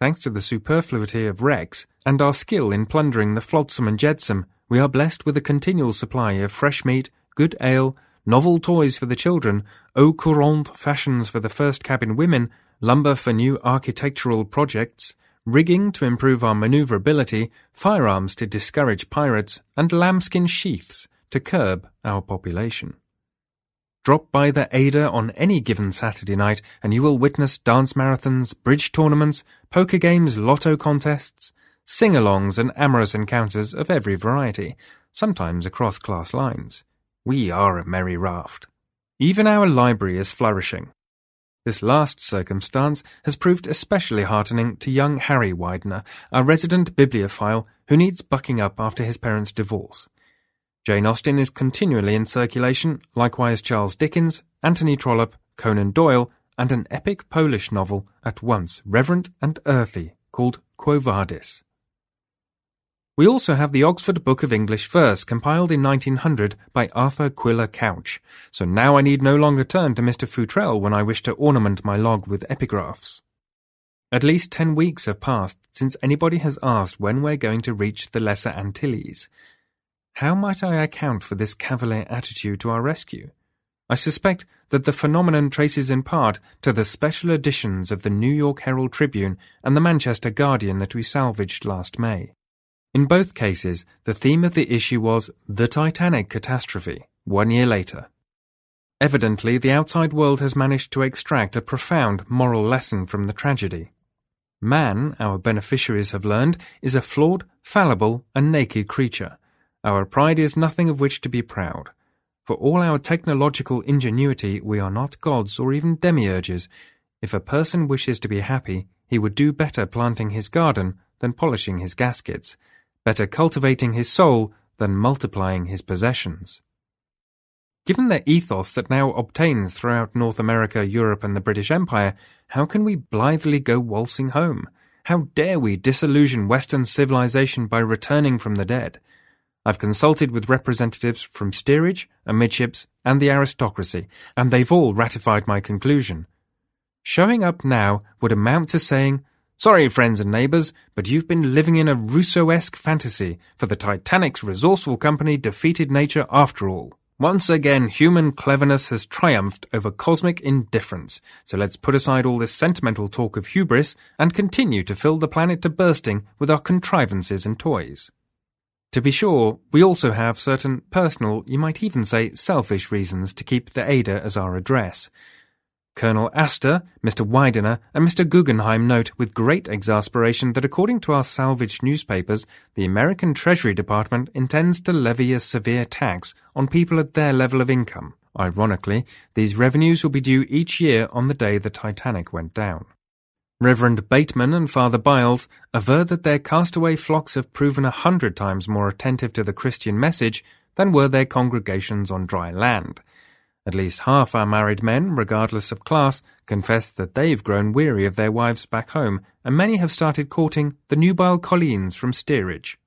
Thanks to the superfluity of wrecks and our skill in plundering the flotsam and jetsam, we are blessed with a continual supply of fresh meat, good ale, novel toys for the children, au courant fashions for the first cabin women, lumber for new architectural projects, rigging to improve our maneuverability, firearms to discourage pirates, and lambskin sheaths to curb our population. Drop by the Ada on any given Saturday night and you will witness dance marathons, bridge tournaments, poker games, lotto contests, sing-alongs and amorous encounters of every variety, sometimes across class lines. We are a merry raft. Even our library is flourishing. This last circumstance has proved especially heartening to young Harry Widener, our resident bibliophile who needs bucking up after his parents' divorce. Jane Austen is continually in circulation, likewise Charles Dickens, Anthony Trollope, Conan Doyle, and an epic Polish novel at once reverent and earthy called Quo Vadis. We also have the Oxford Book of English Verse compiled in 1900 by Arthur Quiller Couch, so now I need no longer turn to Mr. Futrelle when I wish to ornament my log with epigraphs. At least ten weeks have passed since anybody has asked when we're going to reach the Lesser Antilles, how might I account for this cavalier attitude to our rescue? I suspect that the phenomenon traces in part to the special editions of the New York Herald Tribune and the Manchester Guardian that we salvaged last May. In both cases, the theme of the issue was the Titanic catastrophe, one year later. Evidently, the outside world has managed to extract a profound moral lesson from the tragedy. Man, our beneficiaries have learned, is a flawed, fallible, and naked creature our pride is nothing of which to be proud. For all our technological ingenuity, we are not gods or even demiurges. If a person wishes to be happy, he would do better planting his garden than polishing his gaskets, better cultivating his soul than multiplying his possessions. Given the ethos that now obtains throughout North America, Europe, and the British Empire, how can we blithely go waltzing home? How dare we disillusion Western civilization by returning from the dead? I've consulted with representatives from steerage, amidships, and the aristocracy, and they've all ratified my conclusion. Showing up now would amount to saying, Sorry, friends and neighbours, but you've been living in a Rousseau-esque fantasy, for the Titanic's resourceful company defeated nature after all. Once again, human cleverness has triumphed over cosmic indifference, so let's put aside all this sentimental talk of hubris and continue to fill the planet to bursting with our contrivances and toys. To be sure, we also have certain personal, you might even say selfish reasons to keep the Ada as our address. Colonel Astor, Mr. Widener, and Mr. Guggenheim note with great exasperation that according to our salvaged newspapers, the American Treasury Department intends to levy a severe tax on people at their level of income. Ironically, these revenues will be due each year on the day the Titanic went down. Reverend Bateman and Father Byles aver that their castaway flocks have proven a hundred times more attentive to the Christian message than were their congregations on dry land. At least half our married men, regardless of class, confess that they've grown weary of their wives back home, and many have started courting the nubile colleens from steerage.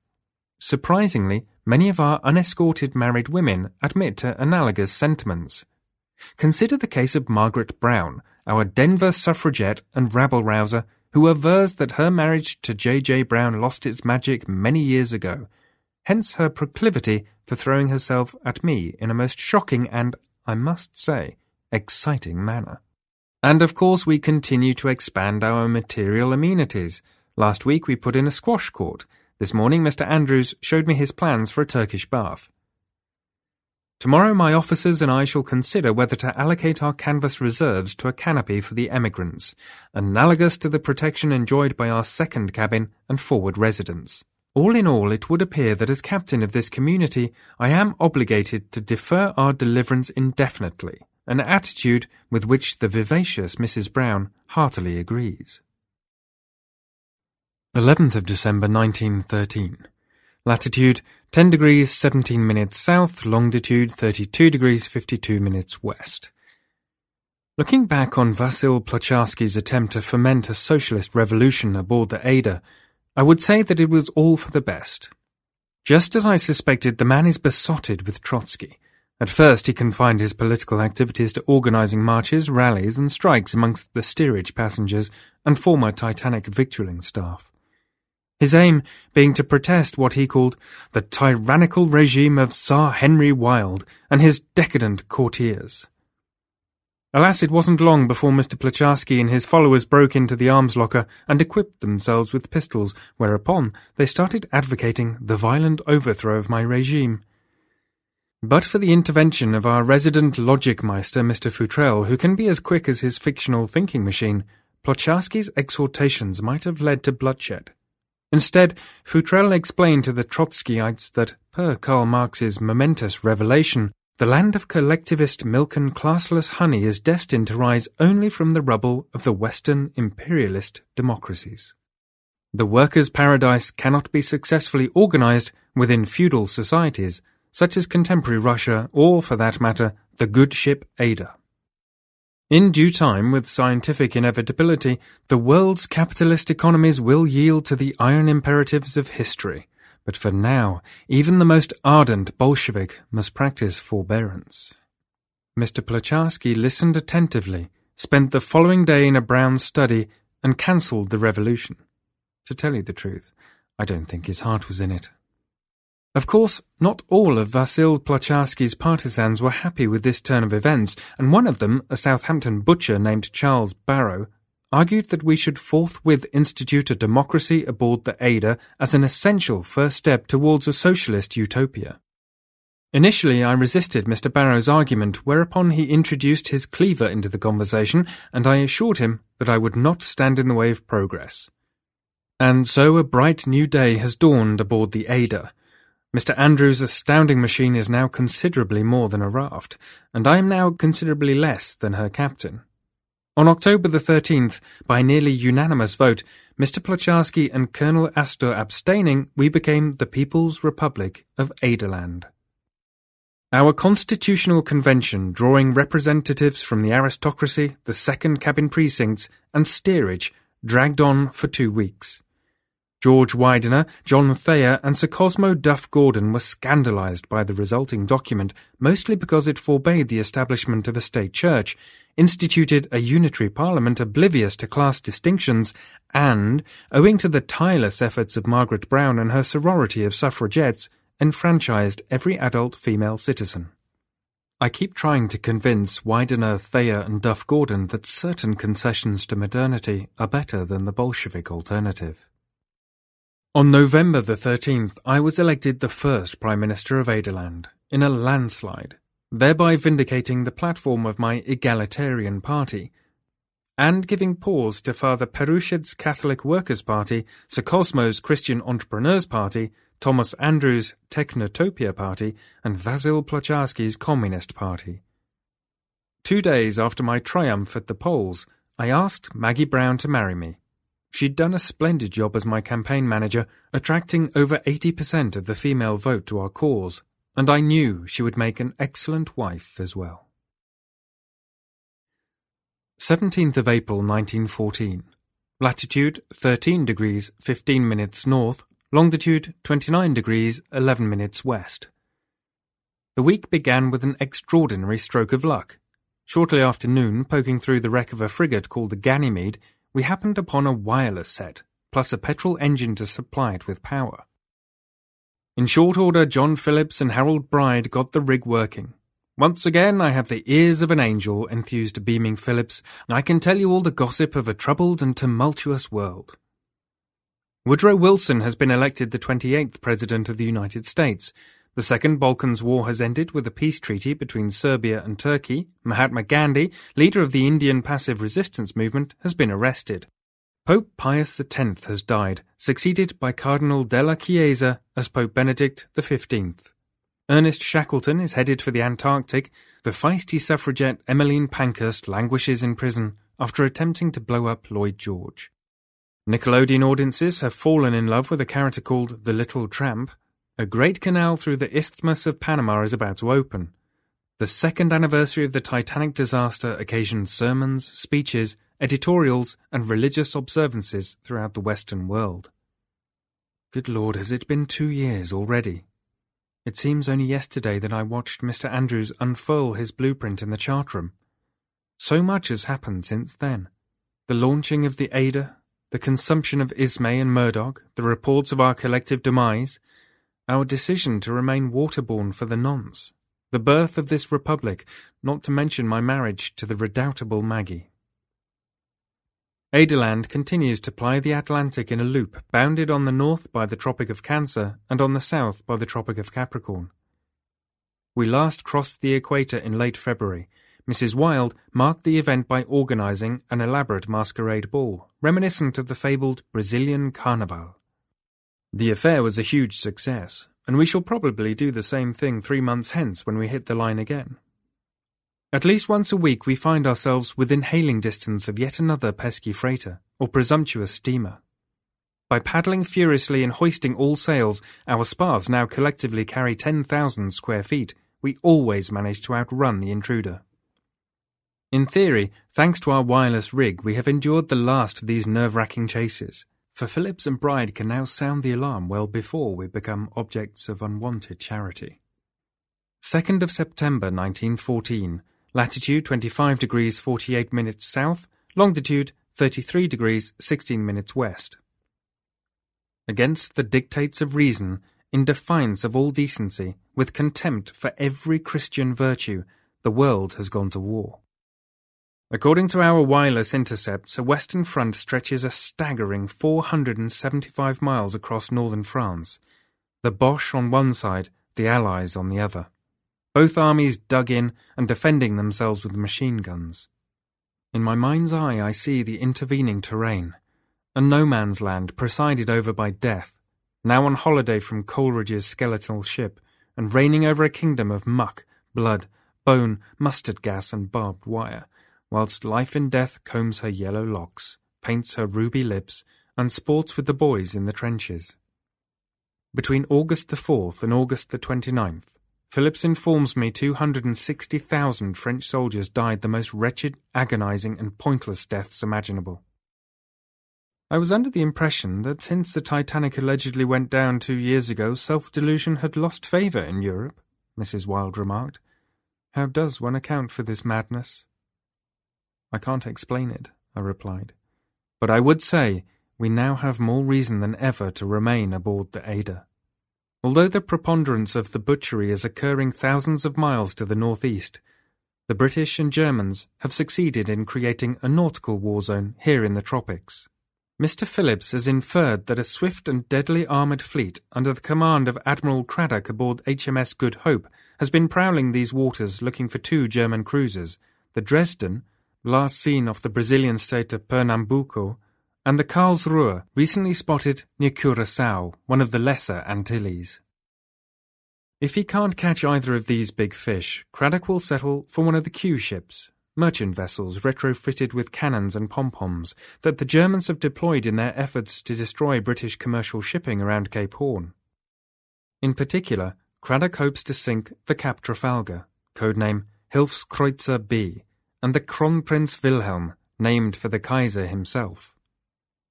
Surprisingly, many of our unescorted married women admit to analogous sentiments. Consider the case of Margaret Brown, our Denver suffragette and rabble-rouser, who avers that her marriage to J.J. Brown lost its magic many years ago, hence her proclivity for throwing herself at me in a most shocking and, I must say, exciting manner. And of course we continue to expand our material amenities. Last week we put in a squash court. This morning Mr. Andrews showed me his plans for a Turkish bath. Tomorrow my officers and I shall consider whether to allocate our canvas reserves to a canopy for the emigrants, analogous to the protection enjoyed by our second cabin and forward residents. All in all, it would appear that as captain of this community, I am obligated to defer our deliverance indefinitely, an attitude with which the vivacious Mrs. Brown heartily agrees. 11th of December 1913. Latitude 10 degrees 17 minutes south, longitude 32 degrees 52 minutes west. Looking back on Vasil Plocharsky's attempt to foment a socialist revolution aboard the Ada, I would say that it was all for the best. Just as I suspected, the man is besotted with Trotsky. At first, he confined his political activities to organizing marches, rallies, and strikes amongst the steerage passengers and former Titanic victualling staff his aim being to protest what he called the tyrannical regime of Tsar Henry Wilde and his decadent courtiers. Alas, it wasn't long before Mr. Plocharsky and his followers broke into the arms locker and equipped themselves with pistols, whereupon they started advocating the violent overthrow of my regime. But for the intervention of our resident logic meister, Mr. Futrelle, who can be as quick as his fictional thinking machine, Plocharsky's exhortations might have led to bloodshed. Instead, Futrelle explained to the Trotskyites that, per Karl Marx's momentous revelation, the land of collectivist milk and classless honey is destined to rise only from the rubble of the Western imperialist democracies. The workers' paradise cannot be successfully organized within feudal societies, such as contemporary Russia or, for that matter, the good ship Ada. In due time, with scientific inevitability, the world's capitalist economies will yield to the iron imperatives of history. But for now, even the most ardent Bolshevik must practice forbearance. Mr. Plocharsky listened attentively, spent the following day in a brown study, and cancelled the revolution. To tell you the truth, I don't think his heart was in it. Of course, not all of Vasil Plocharsky's partisans were happy with this turn of events, and one of them, a Southampton butcher named Charles Barrow, argued that we should forthwith institute a democracy aboard the Ada as an essential first step towards a socialist utopia. Initially, I resisted Mr. Barrow's argument, whereupon he introduced his cleaver into the conversation, and I assured him that I would not stand in the way of progress. And so a bright new day has dawned aboard the Ada, Mr. Andrews' astounding machine is now considerably more than a raft, and I am now considerably less than her captain. On October the 13th, by nearly unanimous vote, Mr. Plocharsky and Colonel Astor abstaining, we became the People's Republic of Adaland. Our constitutional convention, drawing representatives from the aristocracy, the second cabin precincts, and steerage, dragged on for two weeks. George Widener, John Thayer, and Sir Cosmo Duff Gordon were scandalized by the resulting document, mostly because it forbade the establishment of a state church, instituted a unitary parliament oblivious to class distinctions, and, owing to the tireless efforts of Margaret Brown and her sorority of suffragettes, enfranchised every adult female citizen. I keep trying to convince Widener, Thayer, and Duff Gordon that certain concessions to modernity are better than the Bolshevik alternative. On November the 13th, I was elected the first Prime Minister of Adaland, in a landslide, thereby vindicating the platform of my egalitarian party, and giving pause to Father Peruschitz's Catholic Workers' Party, Sir Cosmo's Christian Entrepreneurs' Party, Thomas Andrews' Technotopia Party, and Vasil Plocharsky's Communist Party. Two days after my triumph at the polls, I asked Maggie Brown to marry me. She'd done a splendid job as my campaign manager, attracting over 80% of the female vote to our cause, and I knew she would make an excellent wife as well. 17th of April 1914. Latitude 13 degrees 15 minutes north, longitude 29 degrees 11 minutes west. The week began with an extraordinary stroke of luck. Shortly after noon, poking through the wreck of a frigate called the Ganymede, we happened upon a wireless set, plus a petrol engine to supply it with power. In short order, John Phillips and Harold Bride got the rig working. Once again, I have the ears of an angel, enthused beaming Phillips. I can tell you all the gossip of a troubled and tumultuous world. Woodrow Wilson has been elected the 28th President of the United States. The Second Balkans War has ended with a peace treaty between Serbia and Turkey. Mahatma Gandhi, leader of the Indian passive resistance movement, has been arrested. Pope Pius X has died, succeeded by Cardinal della Chiesa as Pope Benedict XV. Ernest Shackleton is headed for the Antarctic. The feisty suffragette Emmeline Pankhurst languishes in prison after attempting to blow up Lloyd George. Nickelodeon audiences have fallen in love with a character called the Little Tramp. A great canal through the Isthmus of Panama is about to open. The second anniversary of the Titanic disaster occasioned sermons, speeches, editorials, and religious observances throughout the Western world. Good Lord, has it been two years already? It seems only yesterday that I watched Mr. Andrews unfurl his blueprint in the chart room. So much has happened since then. The launching of the Ada, the consumption of Ismay and Murdoch, the reports of our collective demise, our decision to remain waterborne for the nonce, the birth of this republic, not to mention my marriage to the redoubtable Maggie. Adaland continues to ply the Atlantic in a loop bounded on the north by the Tropic of Cancer and on the south by the Tropic of Capricorn. We last crossed the equator in late February. Mrs. Wilde marked the event by organizing an elaborate masquerade ball, reminiscent of the fabled Brazilian Carnival. The affair was a huge success, and we shall probably do the same thing three months hence when we hit the line again. At least once a week we find ourselves within hailing distance of yet another pesky freighter, or presumptuous steamer. By paddling furiously and hoisting all sails, our spars now collectively carry 10,000 square feet, we always manage to outrun the intruder. In theory, thanks to our wireless rig, we have endured the last of these nerve-wracking chases, for Phillips and Bride can now sound the alarm well before we become objects of unwanted charity. 2nd of September 1914, latitude 25 degrees 48 minutes south, longitude 33 degrees 16 minutes west. Against the dictates of reason, in defiance of all decency, with contempt for every Christian virtue, the world has gone to war. According to our wireless intercepts, a western front stretches a staggering 475 miles across northern France. The Boche on one side, the Allies on the other both armies dug in and defending themselves with machine guns. In my mind's eye, I see the intervening terrain, a no man's land presided over by death, now on holiday from Coleridge's skeletal ship, and reigning over a kingdom of muck, blood, bone, mustard gas, and barbed wire, whilst life and death combs her yellow locks, paints her ruby lips, and sports with the boys in the trenches. Between August the 4th and August the 29th, Phillips informs me 260,000 French soldiers died the most wretched, agonizing, and pointless deaths imaginable. I was under the impression that since the Titanic allegedly went down two years ago, self delusion had lost favour in Europe, Mrs. Wilde remarked. How does one account for this madness? I can't explain it, I replied. But I would say we now have more reason than ever to remain aboard the Ada. Although the preponderance of the butchery is occurring thousands of miles to the northeast, the British and Germans have succeeded in creating a nautical war zone here in the tropics. Mr. Phillips has inferred that a swift and deadly armoured fleet under the command of Admiral Cradock aboard HMS Good Hope has been prowling these waters looking for two German cruisers, the Dresden, last seen off the Brazilian state of Pernambuco, and the Karlsruhe, recently spotted near Curacao, one of the lesser Antilles. If he can't catch either of these big fish, Cradock will settle for one of the Q ships, merchant vessels retrofitted with cannons and pom-poms that the Germans have deployed in their efforts to destroy British commercial shipping around Cape Horn. In particular, Cradock hopes to sink the Cap Trafalgar, codename Hilfskreuzer B, and the Kronprinz Wilhelm, named for the Kaiser himself.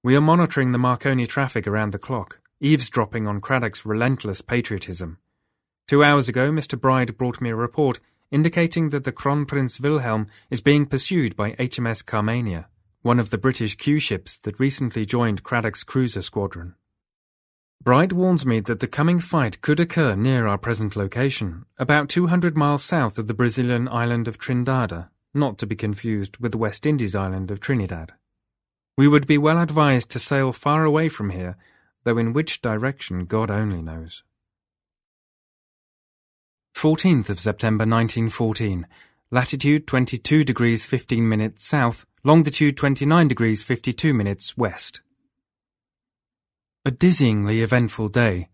We are monitoring the Marconi traffic around the clock, eavesdropping on Cradock's relentless patriotism. Two hours ago, Mr. Bride brought me a report indicating that the Kronprinz Wilhelm is being pursued by HMS Carmania, one of the British Q ships that recently joined Cradock's cruiser squadron. Bride warns me that the coming fight could occur near our present location, about 200 miles south of the Brazilian island of Trindade, not to be confused with the West Indies island of Trinidad. We would be well advised to sail far away from here, though in which direction God only knows. 14th of September 1914. Latitude 22 degrees 15 minutes south, longitude 29 degrees 52 minutes west. A dizzyingly eventful day.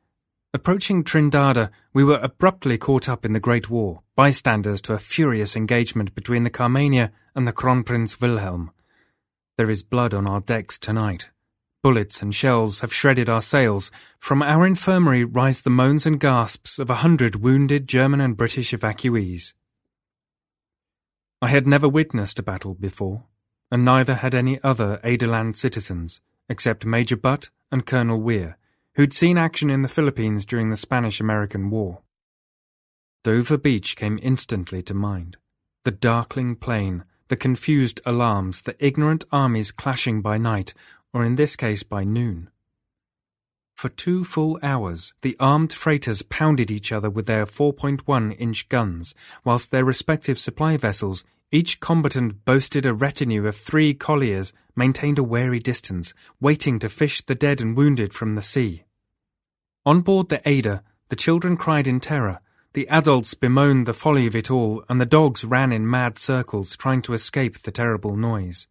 Approaching Trindade, we were abruptly caught up in the Great War, bystanders to a furious engagement between the Carmania and the Kronprinz Wilhelm. There is blood on our decks tonight. Bullets and shells have shredded our sails. From our infirmary rise the moans and gasps of a hundred wounded German and British evacuees. I had never witnessed a battle before, and neither had any other Adaland citizens, except Major Butt and Colonel Weir, who'd seen action in the Philippines during the Spanish-American War. Dover Beach came instantly to mind. The darkling plain, the confused alarms, the ignorant armies clashing by night, or in this case by noon. For two full hours, the armed freighters pounded each other with their 4.1 inch guns, whilst their respective supply vessels, each combatant boasted a retinue of three colliers, maintained a wary distance, waiting to fish the dead and wounded from the sea. On board the Ada, the children cried in terror, the adults bemoaned the folly of it all, and the dogs ran in mad circles, trying to escape the terrible noise.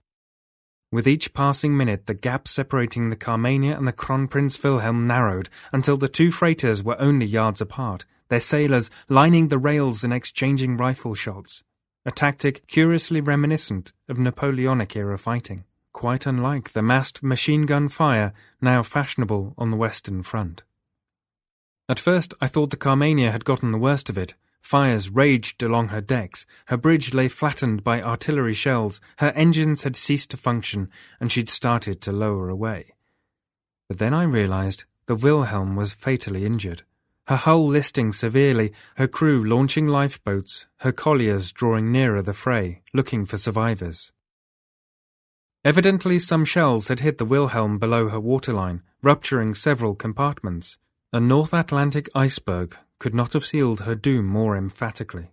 With each passing minute, the gap separating the Carmania and the Kronprinz Wilhelm narrowed until the two freighters were only yards apart, their sailors lining the rails and exchanging rifle shots. A tactic curiously reminiscent of Napoleonic era fighting, quite unlike the massed machine gun fire now fashionable on the Western Front. At first, I thought the Carmania had gotten the worst of it, Fires raged along her decks, her bridge lay flattened by artillery shells, her engines had ceased to function, and she'd started to lower away. But then I realized the Wilhelm was fatally injured, her hull listing severely, her crew launching lifeboats, her colliers drawing nearer the fray, looking for survivors. Evidently some shells had hit the Wilhelm below her waterline, rupturing several compartments. A North Atlantic iceberg could not have sealed her doom more emphatically.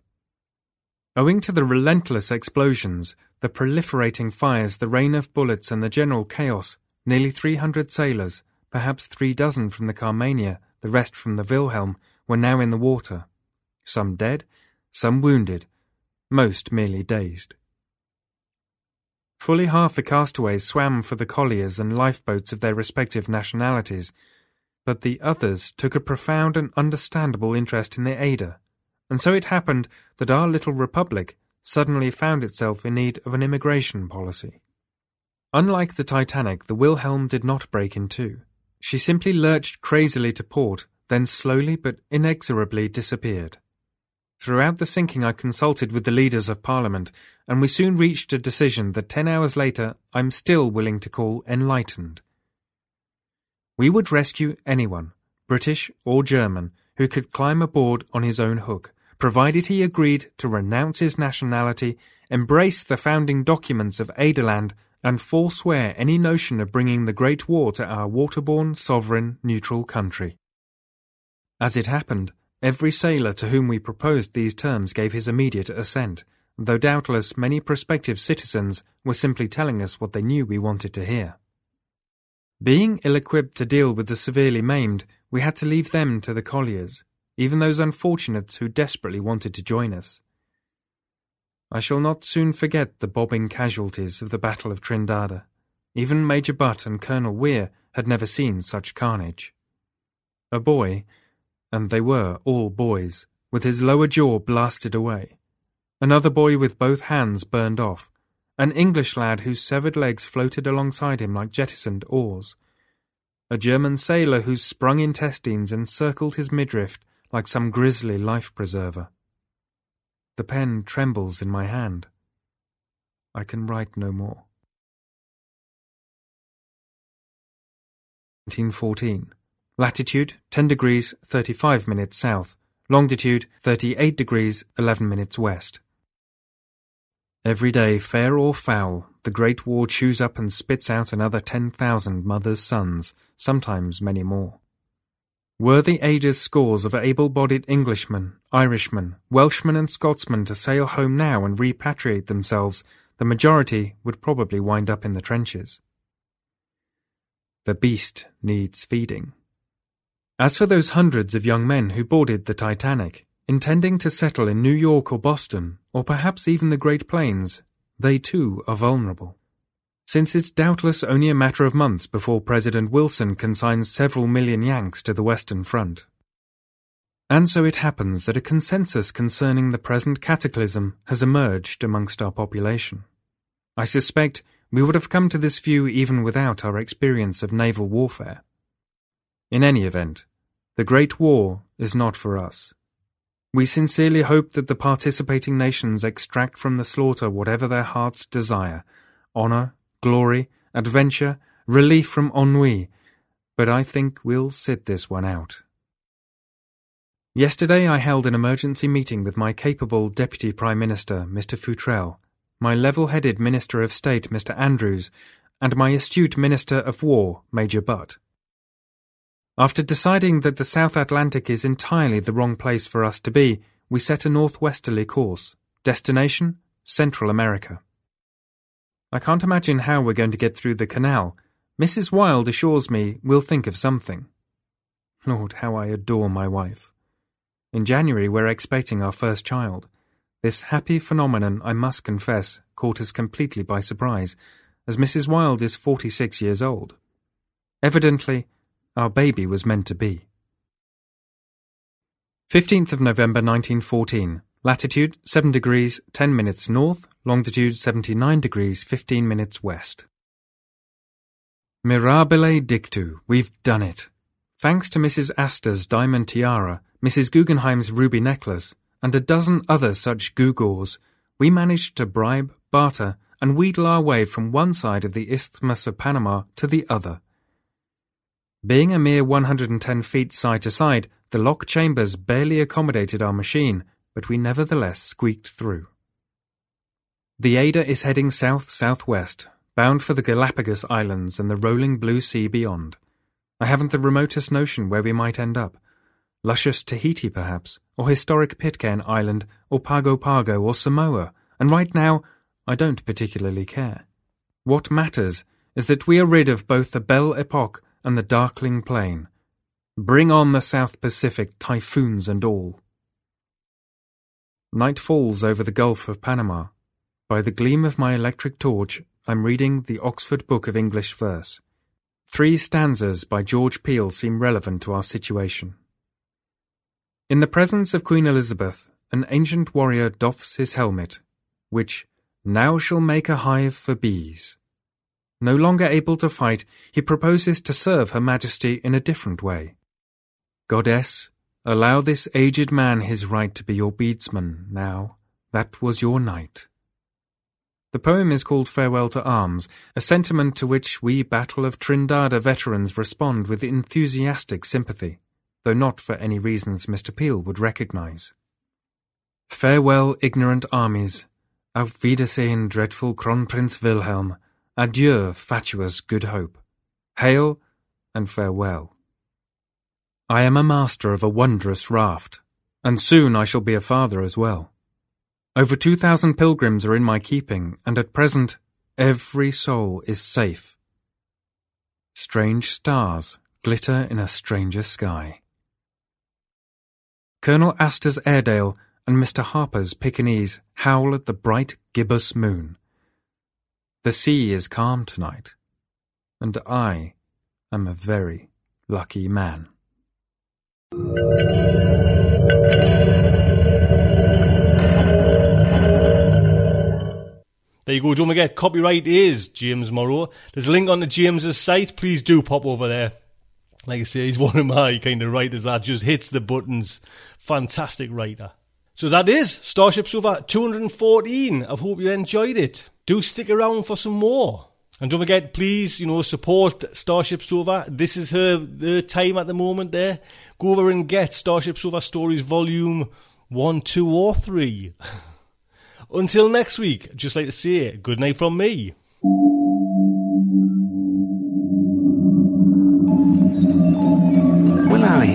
Owing to the relentless explosions, the proliferating fires, the rain of bullets, and the general chaos, nearly 300 sailors, perhaps three dozen from the Carmania, the rest from the Wilhelm, were now in the water. Some dead, some wounded, most merely dazed. Fully half the castaways swam for the colliers and lifeboats of their respective nationalities, but the others took a profound and understandable interest in the Ada, and so it happened that our little republic suddenly found itself in need of an immigration policy. Unlike the Titanic, the Wilhelm did not break in two. She simply lurched crazily to port, then slowly but inexorably disappeared. Throughout the sinking, I consulted with the leaders of Parliament, and we soon reached a decision that ten hours later I'm still willing to call enlightened. We would rescue anyone, British or German, who could climb aboard on his own hook, provided he agreed to renounce his nationality, embrace the founding documents of Adaland, and forswear any notion of bringing the Great War to our waterborne, sovereign, neutral country. As it happened, every sailor to whom we proposed these terms gave his immediate assent, though doubtless many prospective citizens were simply telling us what they knew we wanted to hear. Being ill equipped to deal with the severely maimed, we had to leave them to the colliers, even those unfortunates who desperately wanted to join us. I shall not soon forget the bobbing casualties of the Battle of Trindade. Even Major Butt and Colonel Weir had never seen such carnage. A boy, and they were all boys, with his lower jaw blasted away. Another boy with both hands burned off, an English lad whose severed legs floated alongside him like jettisoned oars, a German sailor whose sprung intestines encircled his midriff like some grisly life preserver. The pen trembles in my hand. I can write no more. 1914. Latitude 10 degrees 35 minutes south. Longitude 38 degrees 11 minutes west. Every day, fair or foul, the Great War chews up and spits out another 10,000 mothers' sons, sometimes many more. Were the Ada's scores of able-bodied Englishmen, Irishmen, Welshmen and Scotsmen to sail home now and repatriate themselves, the majority would probably wind up in the trenches. The beast needs feeding. As for those hundreds of young men who boarded the Titanic, intending to settle in New York or Boston, or perhaps even the Great Plains, they too are vulnerable. Since it's doubtless only a matter of months before President Wilson consigns several million Yanks to the Western Front. And so it happens that a consensus concerning the present cataclysm has emerged amongst our population. I suspect we would have come to this view even without our experience of naval warfare. In any event, the Great War is not for us. We sincerely hope that the participating nations extract from the slaughter whatever their hearts desire honour, glory, adventure, relief from ennui, but I think we'll sit this one out. Yesterday I held an emergency meeting with my capable Deputy Prime Minister, Mr. Futrelle, my level-headed Minister of State, Mr. Andrews, and my astute Minister of War, Major Butt. After deciding that the South Atlantic is entirely the wrong place for us to be, we set a northwesterly course. Destination? Central America. I can't imagine how we're going to get through the canal. Mrs. Wilde assures me we'll think of something. Lord, how I adore my wife. In January, we're expecting our first child. This happy phenomenon, I must confess, caught us completely by surprise, as Mrs. Wilde is 46 years old. Evidently, our baby was meant to be. 15th of November 1914. Latitude 7 degrees 10 minutes north, longitude 79 degrees 15 minutes west. Mirabile dictu, we've done it. Thanks to Mrs. Astor's diamond tiara, Mrs. Guggenheim's ruby necklace, and a dozen other such gewgaws, we managed to bribe, barter, and wheedle our way from one side of the Isthmus of Panama to the other. Being a mere 110 feet side to side, the lock chambers barely accommodated our machine, but we nevertheless squeaked through. The Ada is heading south-southwest, bound for the Galapagos Islands and the rolling blue sea beyond. I haven't the remotest notion where we might end up, luscious Tahiti perhaps, or historic Pitcairn Island, or Pago Pago, or Samoa, and right now I don't particularly care. What matters is that we are rid of both the Belle Epoque and the darkling plain. Bring on the South Pacific, typhoons and all. Night falls over the Gulf of Panama. By the gleam of my electric torch, I'm reading the Oxford Book of English Verse. Three stanzas by George Peele seem relevant to our situation. In the presence of Queen Elizabeth, an ancient warrior doffs his helmet, which now shall make a hive for bees. No longer able to fight, he proposes to serve Her Majesty in a different way. Goddess, allow this aged man his right to be your beadsman now. That was your knight. The poem is called Farewell to Arms, a sentiment to which we Battle of Trindade veterans respond with enthusiastic sympathy though not for any reasons Mr. Peele would recognize. Farewell, ignorant armies. Auf Wiedersehen, dreadful Kronprinz Wilhelm. Adieu, fatuous Good Hope. Hail and farewell. I am a master of a wondrous raft, and soon I shall be a father as well. Over two thousand pilgrims are in my keeping, and at present every soul is safe. Strange stars glitter in a stranger sky. Colonel Astor's Airedale and Mr. Harper's Pekingese howl at the bright gibbous moon. The sea is calm tonight, and I am a very lucky man.
There you go. Don't forget, copyright is James Morrow. There's a link on the James's site. Please do pop over there. Like I say, he's one of my kind of writers that just hits the buttons. Fantastic writer. So that is Starship Sofa 214. I hope you enjoyed it. Do stick around for some more. And don't forget, please, you know, support Starship Sofa. This is her, her time at the moment there. Go over and get Starship Sofa Stories Volume 1, 2, or 3. Until next week, just like to say, good night from me.